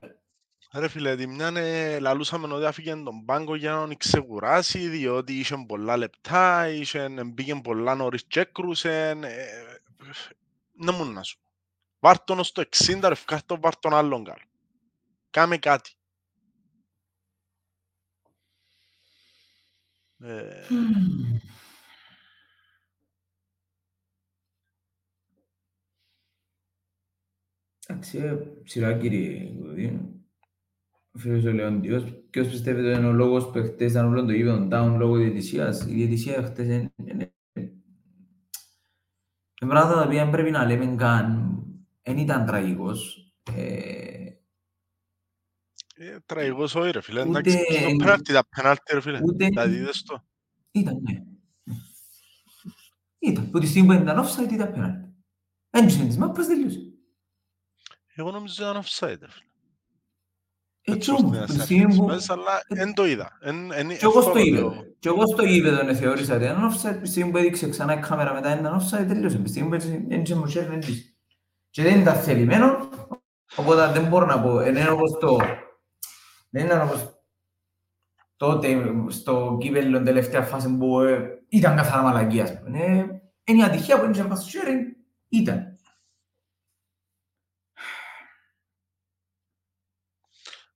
Ρε φίλε, τη μια ε, λαλούσαμε ότι άφηγε τον πάγκο για να τον ξεκουράσει, διότι είχε πολλά λεπτά, είχε, μπήκε πολλά νωρίς και έκρουσε. Ε, να μου να σου. πω. Βάρ' τον ως το 60, ρε φκάρτο, βάρ' τον άλλον καλό. Κάμε κάτι. Ε, Εντάξει, ε, ψηλά κύριε Κουδίν. Ο φίλος ο Λεοντιός, ποιος πιστεύετε είναι ο λόγος που χτες ήταν όλο το γήπεδο down λόγω διαιτησίας. Η διαιτησία χτες είναι... είναι- Είναι πράγματα τα οποία δεν πρέπει να λέμε καν. Δεν ήταν τραγικός. Ε, ε, τραγικός όχι ρε φίλε, Ούτε- εντάξει, και το πέναλτι, τα πέναλτι ρε φίλε, ούτε- τα είδες το. Ήταν, ναι. Ήταν. Που τη στιγμή που ήταν offside ήταν πέναλτι. Έντυξε της μάπας, τελείωσε. Εγώ νομίζω ήταν offside ρε φίλε. Έτσι Έτσι όμως, ώστε να που τη σε στιγμή αφήσεις που... μέσα, αλλά δεν το είδα. Εν- εν- Και εγώ στο εύκολο γήπεδο. το- Και εγώ στο γήπεδο ναι, θεώρησα ότι ήταν offside, τη στιγμή που έδειξε ξανά η κάμερα μετά ήταν offside, τελείωσε. Τη στιγμή που έτσι έντυξε μου χέρι, έντυξε. Και δεν ήταν θελημένο, οπότε δεν μπορώ να πω, δεν είναι όπως το... Δεν ήταν όπως τότε στο κύπελλο τελευταία φάση που ε, ήταν καθαρά μαλακία. ας πούμε. Ε, Είναι η ατυχία που έντυξε στο χέρι, ήταν.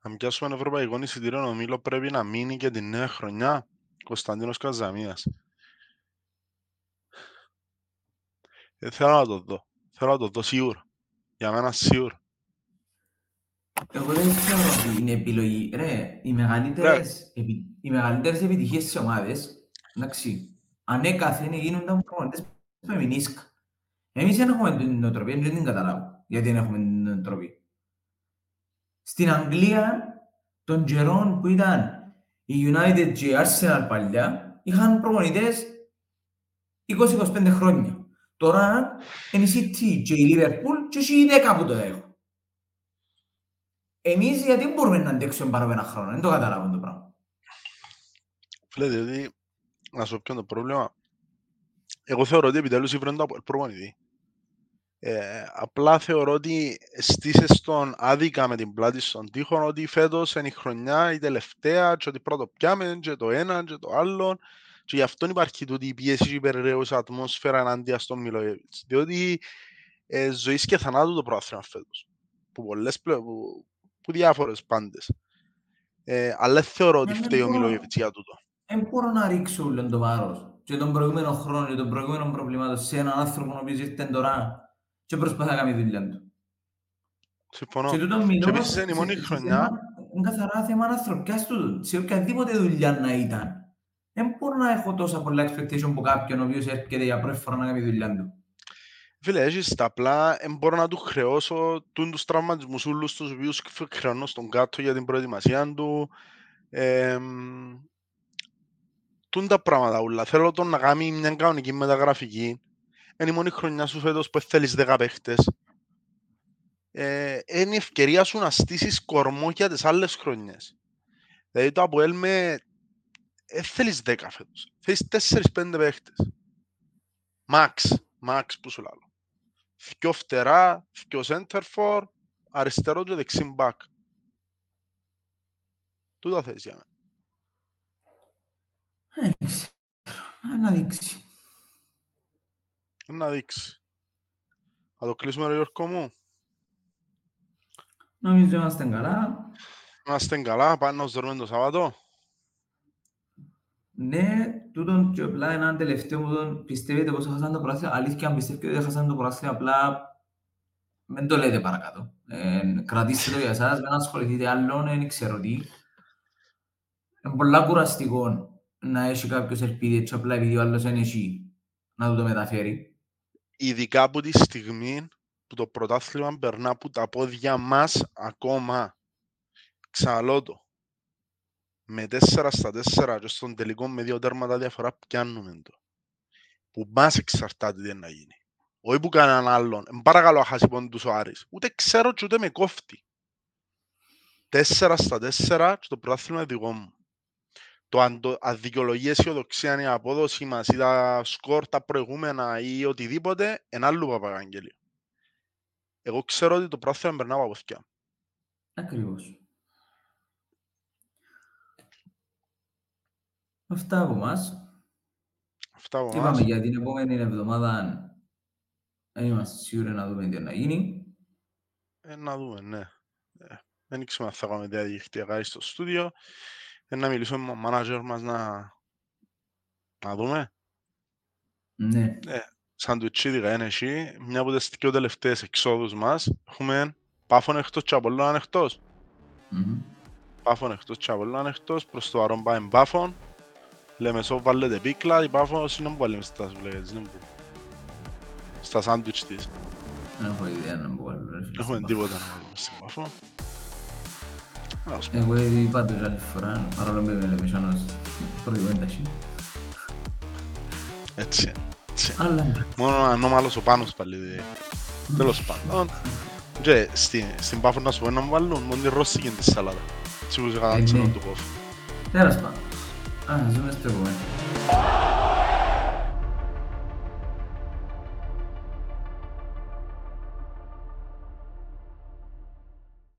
Να πιάσουμε ευρωπαϊκό εισιτήριο ο Μήλο πρέπει να μείνει και την νέα χρονιά. Κωνσταντίνος Καζαμίας. Ε, θέλω να το δω. Θέλω να το δω σίγουρα. Για μένα σίγουρα. Εγώ δεν ξέρω ότι είναι επιλογή. Ρε, οι μεγαλύτερες, επι, οι μεγαλύτερες επιτυχίες στις ομάδες, εντάξει, ανέκαθεν γίνονταν προγραμματές φεμινίσκα. Εμείς δεν έχουμε την νοοτροπία, δεν την καταλάβω γιατί δεν έχουμε την νοοτροπία. Στην Αγγλία, των καιρών που ήταν η United και η Arsenal παλιά, είχαν προπονητές 20-25 χρόνια. Τώρα είναι η City και η Liverpool και οι 10 που το έχουν. Εμείς γιατί μπορούμε να αντέξουμε πάνω από ένα χρόνο, δεν το καταλάβω το πράγμα. Φίλε, διότι, να σου πω το πρόβλημα, εγώ θεωρώ ότι επιτέλους ήβραν το προπονητή. Ε, απλά θεωρώ ότι στήσες τον άδικα με την πλάτη στον τοίχο ότι φέτος είναι η χρονιά η τελευταία και ότι πρώτο πιάμε και το ένα και το άλλο και γι' αυτό υπάρχει τούτη η πίεση και η υπερραίουσα ατμόσφαιρα ενάντια στον Μιλοέβιτς διότι ε, ζωής και θανάτου το πρόθυμα φέτος που πολλές πλέον, που, που διάφορες πάντες. Ε, αλλά θεωρώ ότι φταίει ο Μιλοέβιτς για τούτο. Δεν μπορώ να ρίξω όλο το βάρος. Και τον προηγούμενο χρόνο και τον προηγούμενο προβλήματο σε έναν άνθρωπο ο οποίος ήρθε τώρα και προσπαθεί να κάνει δουλειά του. Συμφωνώ. Και τούτο μιλώ, Και επίσης είναι η μόνη σε- σε χρονιά θέμα- Είναι καθαρά θέμα ανθρωπιάς του, σε οποιαδήποτε δουλειά να ήταν. Δεν μπορώ να έχω τόσα πολλά expectation από κάποιον ο οποίος έρχεται για πρώτη φορά να κάνει δουλειά του. Φίλε, έχεις τα απλά, δεν μπορώ να του χρεώσω τούν τους τραυματισμούς όλους τους οποίους χρεώνω στον κάτω για την προετοιμασία του. Ε, τούν τα πράγματα όλα. Θέλω τον να κάνει μια κανονική μεταγραφική. Είναι η μόνη χρονιά σου φέτος που θέλεις 10 παίχτες. Ε, είναι η ευκαιρία σου να στήσεις κορμό για τις άλλες χρονιές. Δηλαδή το Αποέλ με... Ε, θέλεις 10 φέτος. Θέλεις 4-5 παίχτες. Max. Max που σου λέω. Δυο φτερά, δυο center for, αριστερό και δεξί back. Τούτα θες για μένα. Δεν ξέρω. Να δείξει. Να δείξει. Θα το κλείσουμε ρε Γιώργο μου. Νομίζω είμαστε καλά. Να είστε καλά, πάμε να μας δούμε το Σαββατό. Ναι, τούτον και απλά ένα τελευταίο που τον πιστεύετε πως έχασαν το πράσινο. Αλήθεια, αν πιστεύετε ότι έχασαν το πράσινο, απλά δεν το λέτε παρακάτω. Ε, κρατήστε το για εσάς, δεν ασχοληθείτε άλλον, δεν ξέρω τι. Είναι πολλά κουραστικό να έχει κάποιος ελπίδες και απλά επειδή ο άλλος δεν έχει να του το μεταφέρει. Ειδικά από τη στιγμή που το πρωτάθλημα περνά από τα πόδια μας ακόμα. Ξαναλώ το. Με 4 στα 4 και στον τελικό με δύο τέρματα διαφορά πιάνουμε το. Που μας εξαρτάται τι είναι να γίνει. Όχι που κανέναν άλλον. Εν παρακαλώ χάσει πόντους ο Άρης. Ούτε ξέρω και ούτε με κόφτει. 4 στα 4 και το πρωτάθλημα είναι δικό μου. Το αν το αδικαιολογεί αισιοδοξία είναι η απόδοση μας ή τα σκορ τα προηγούμενα ή οτιδήποτε, ένα άλλο παπαγάγγελιο. Εγώ ξέρω ότι το πρωτάθλημα περνά από αυτιά. Ακριβώς. Αυτά από εμάς. Αυτά από Είπαμε εμάς. για την επόμενη εβδομάδα δεν είμαστε σίγουροι να δούμε τι να γίνει. Ε, να δούμε, ναι. Ε, δεν ήξερα αν θα κάνουμε διαδικτυακά στο στούντιο. Ε, να μιλήσουμε με τον μάνατζερ μας να, να δούμε; Ναι. Σαντουιτσίδικα είναι εσύ. Μια από τις δύο τελευταίες εξόδους μας. Έχουμε Πάφον εκτός και Απολλώνα εκτός. Μμμ. Πάφον εκτός και Απολλώνα εκτός. Προς το Αρών πάμε Πάφον. Λεμεσό βάλετε πίκλα. Η Πάφος είναι που βάλει μες στα σουβλέγες. είναι που- Στα σάντουιτς της. Δεν έχω ιδέα να μπω άλλο. ρε φίλε, Έχουμε στην τίποτα να βάλουμε στην Πάφο. Ας πούμε. Εγώ είπα το άλλη φορά, παρόλο που με λέμε σαν ως προηγούμενη ταχύ. Έτσι. έτσι. Αλλά εντάξει. Μόνο ανώμαλος ο Πάνος πάλι. δε. Τέλος πάντων. Και στην, στην Πάφο να σου πω να μου βάλουν μόνο τη ρώσικη τη σαλάτα. Έτσι που σε Ε, κατάτσινο ναι. του κόφου. Τέλος πάντων. Α, ζούμε στο επόμενο.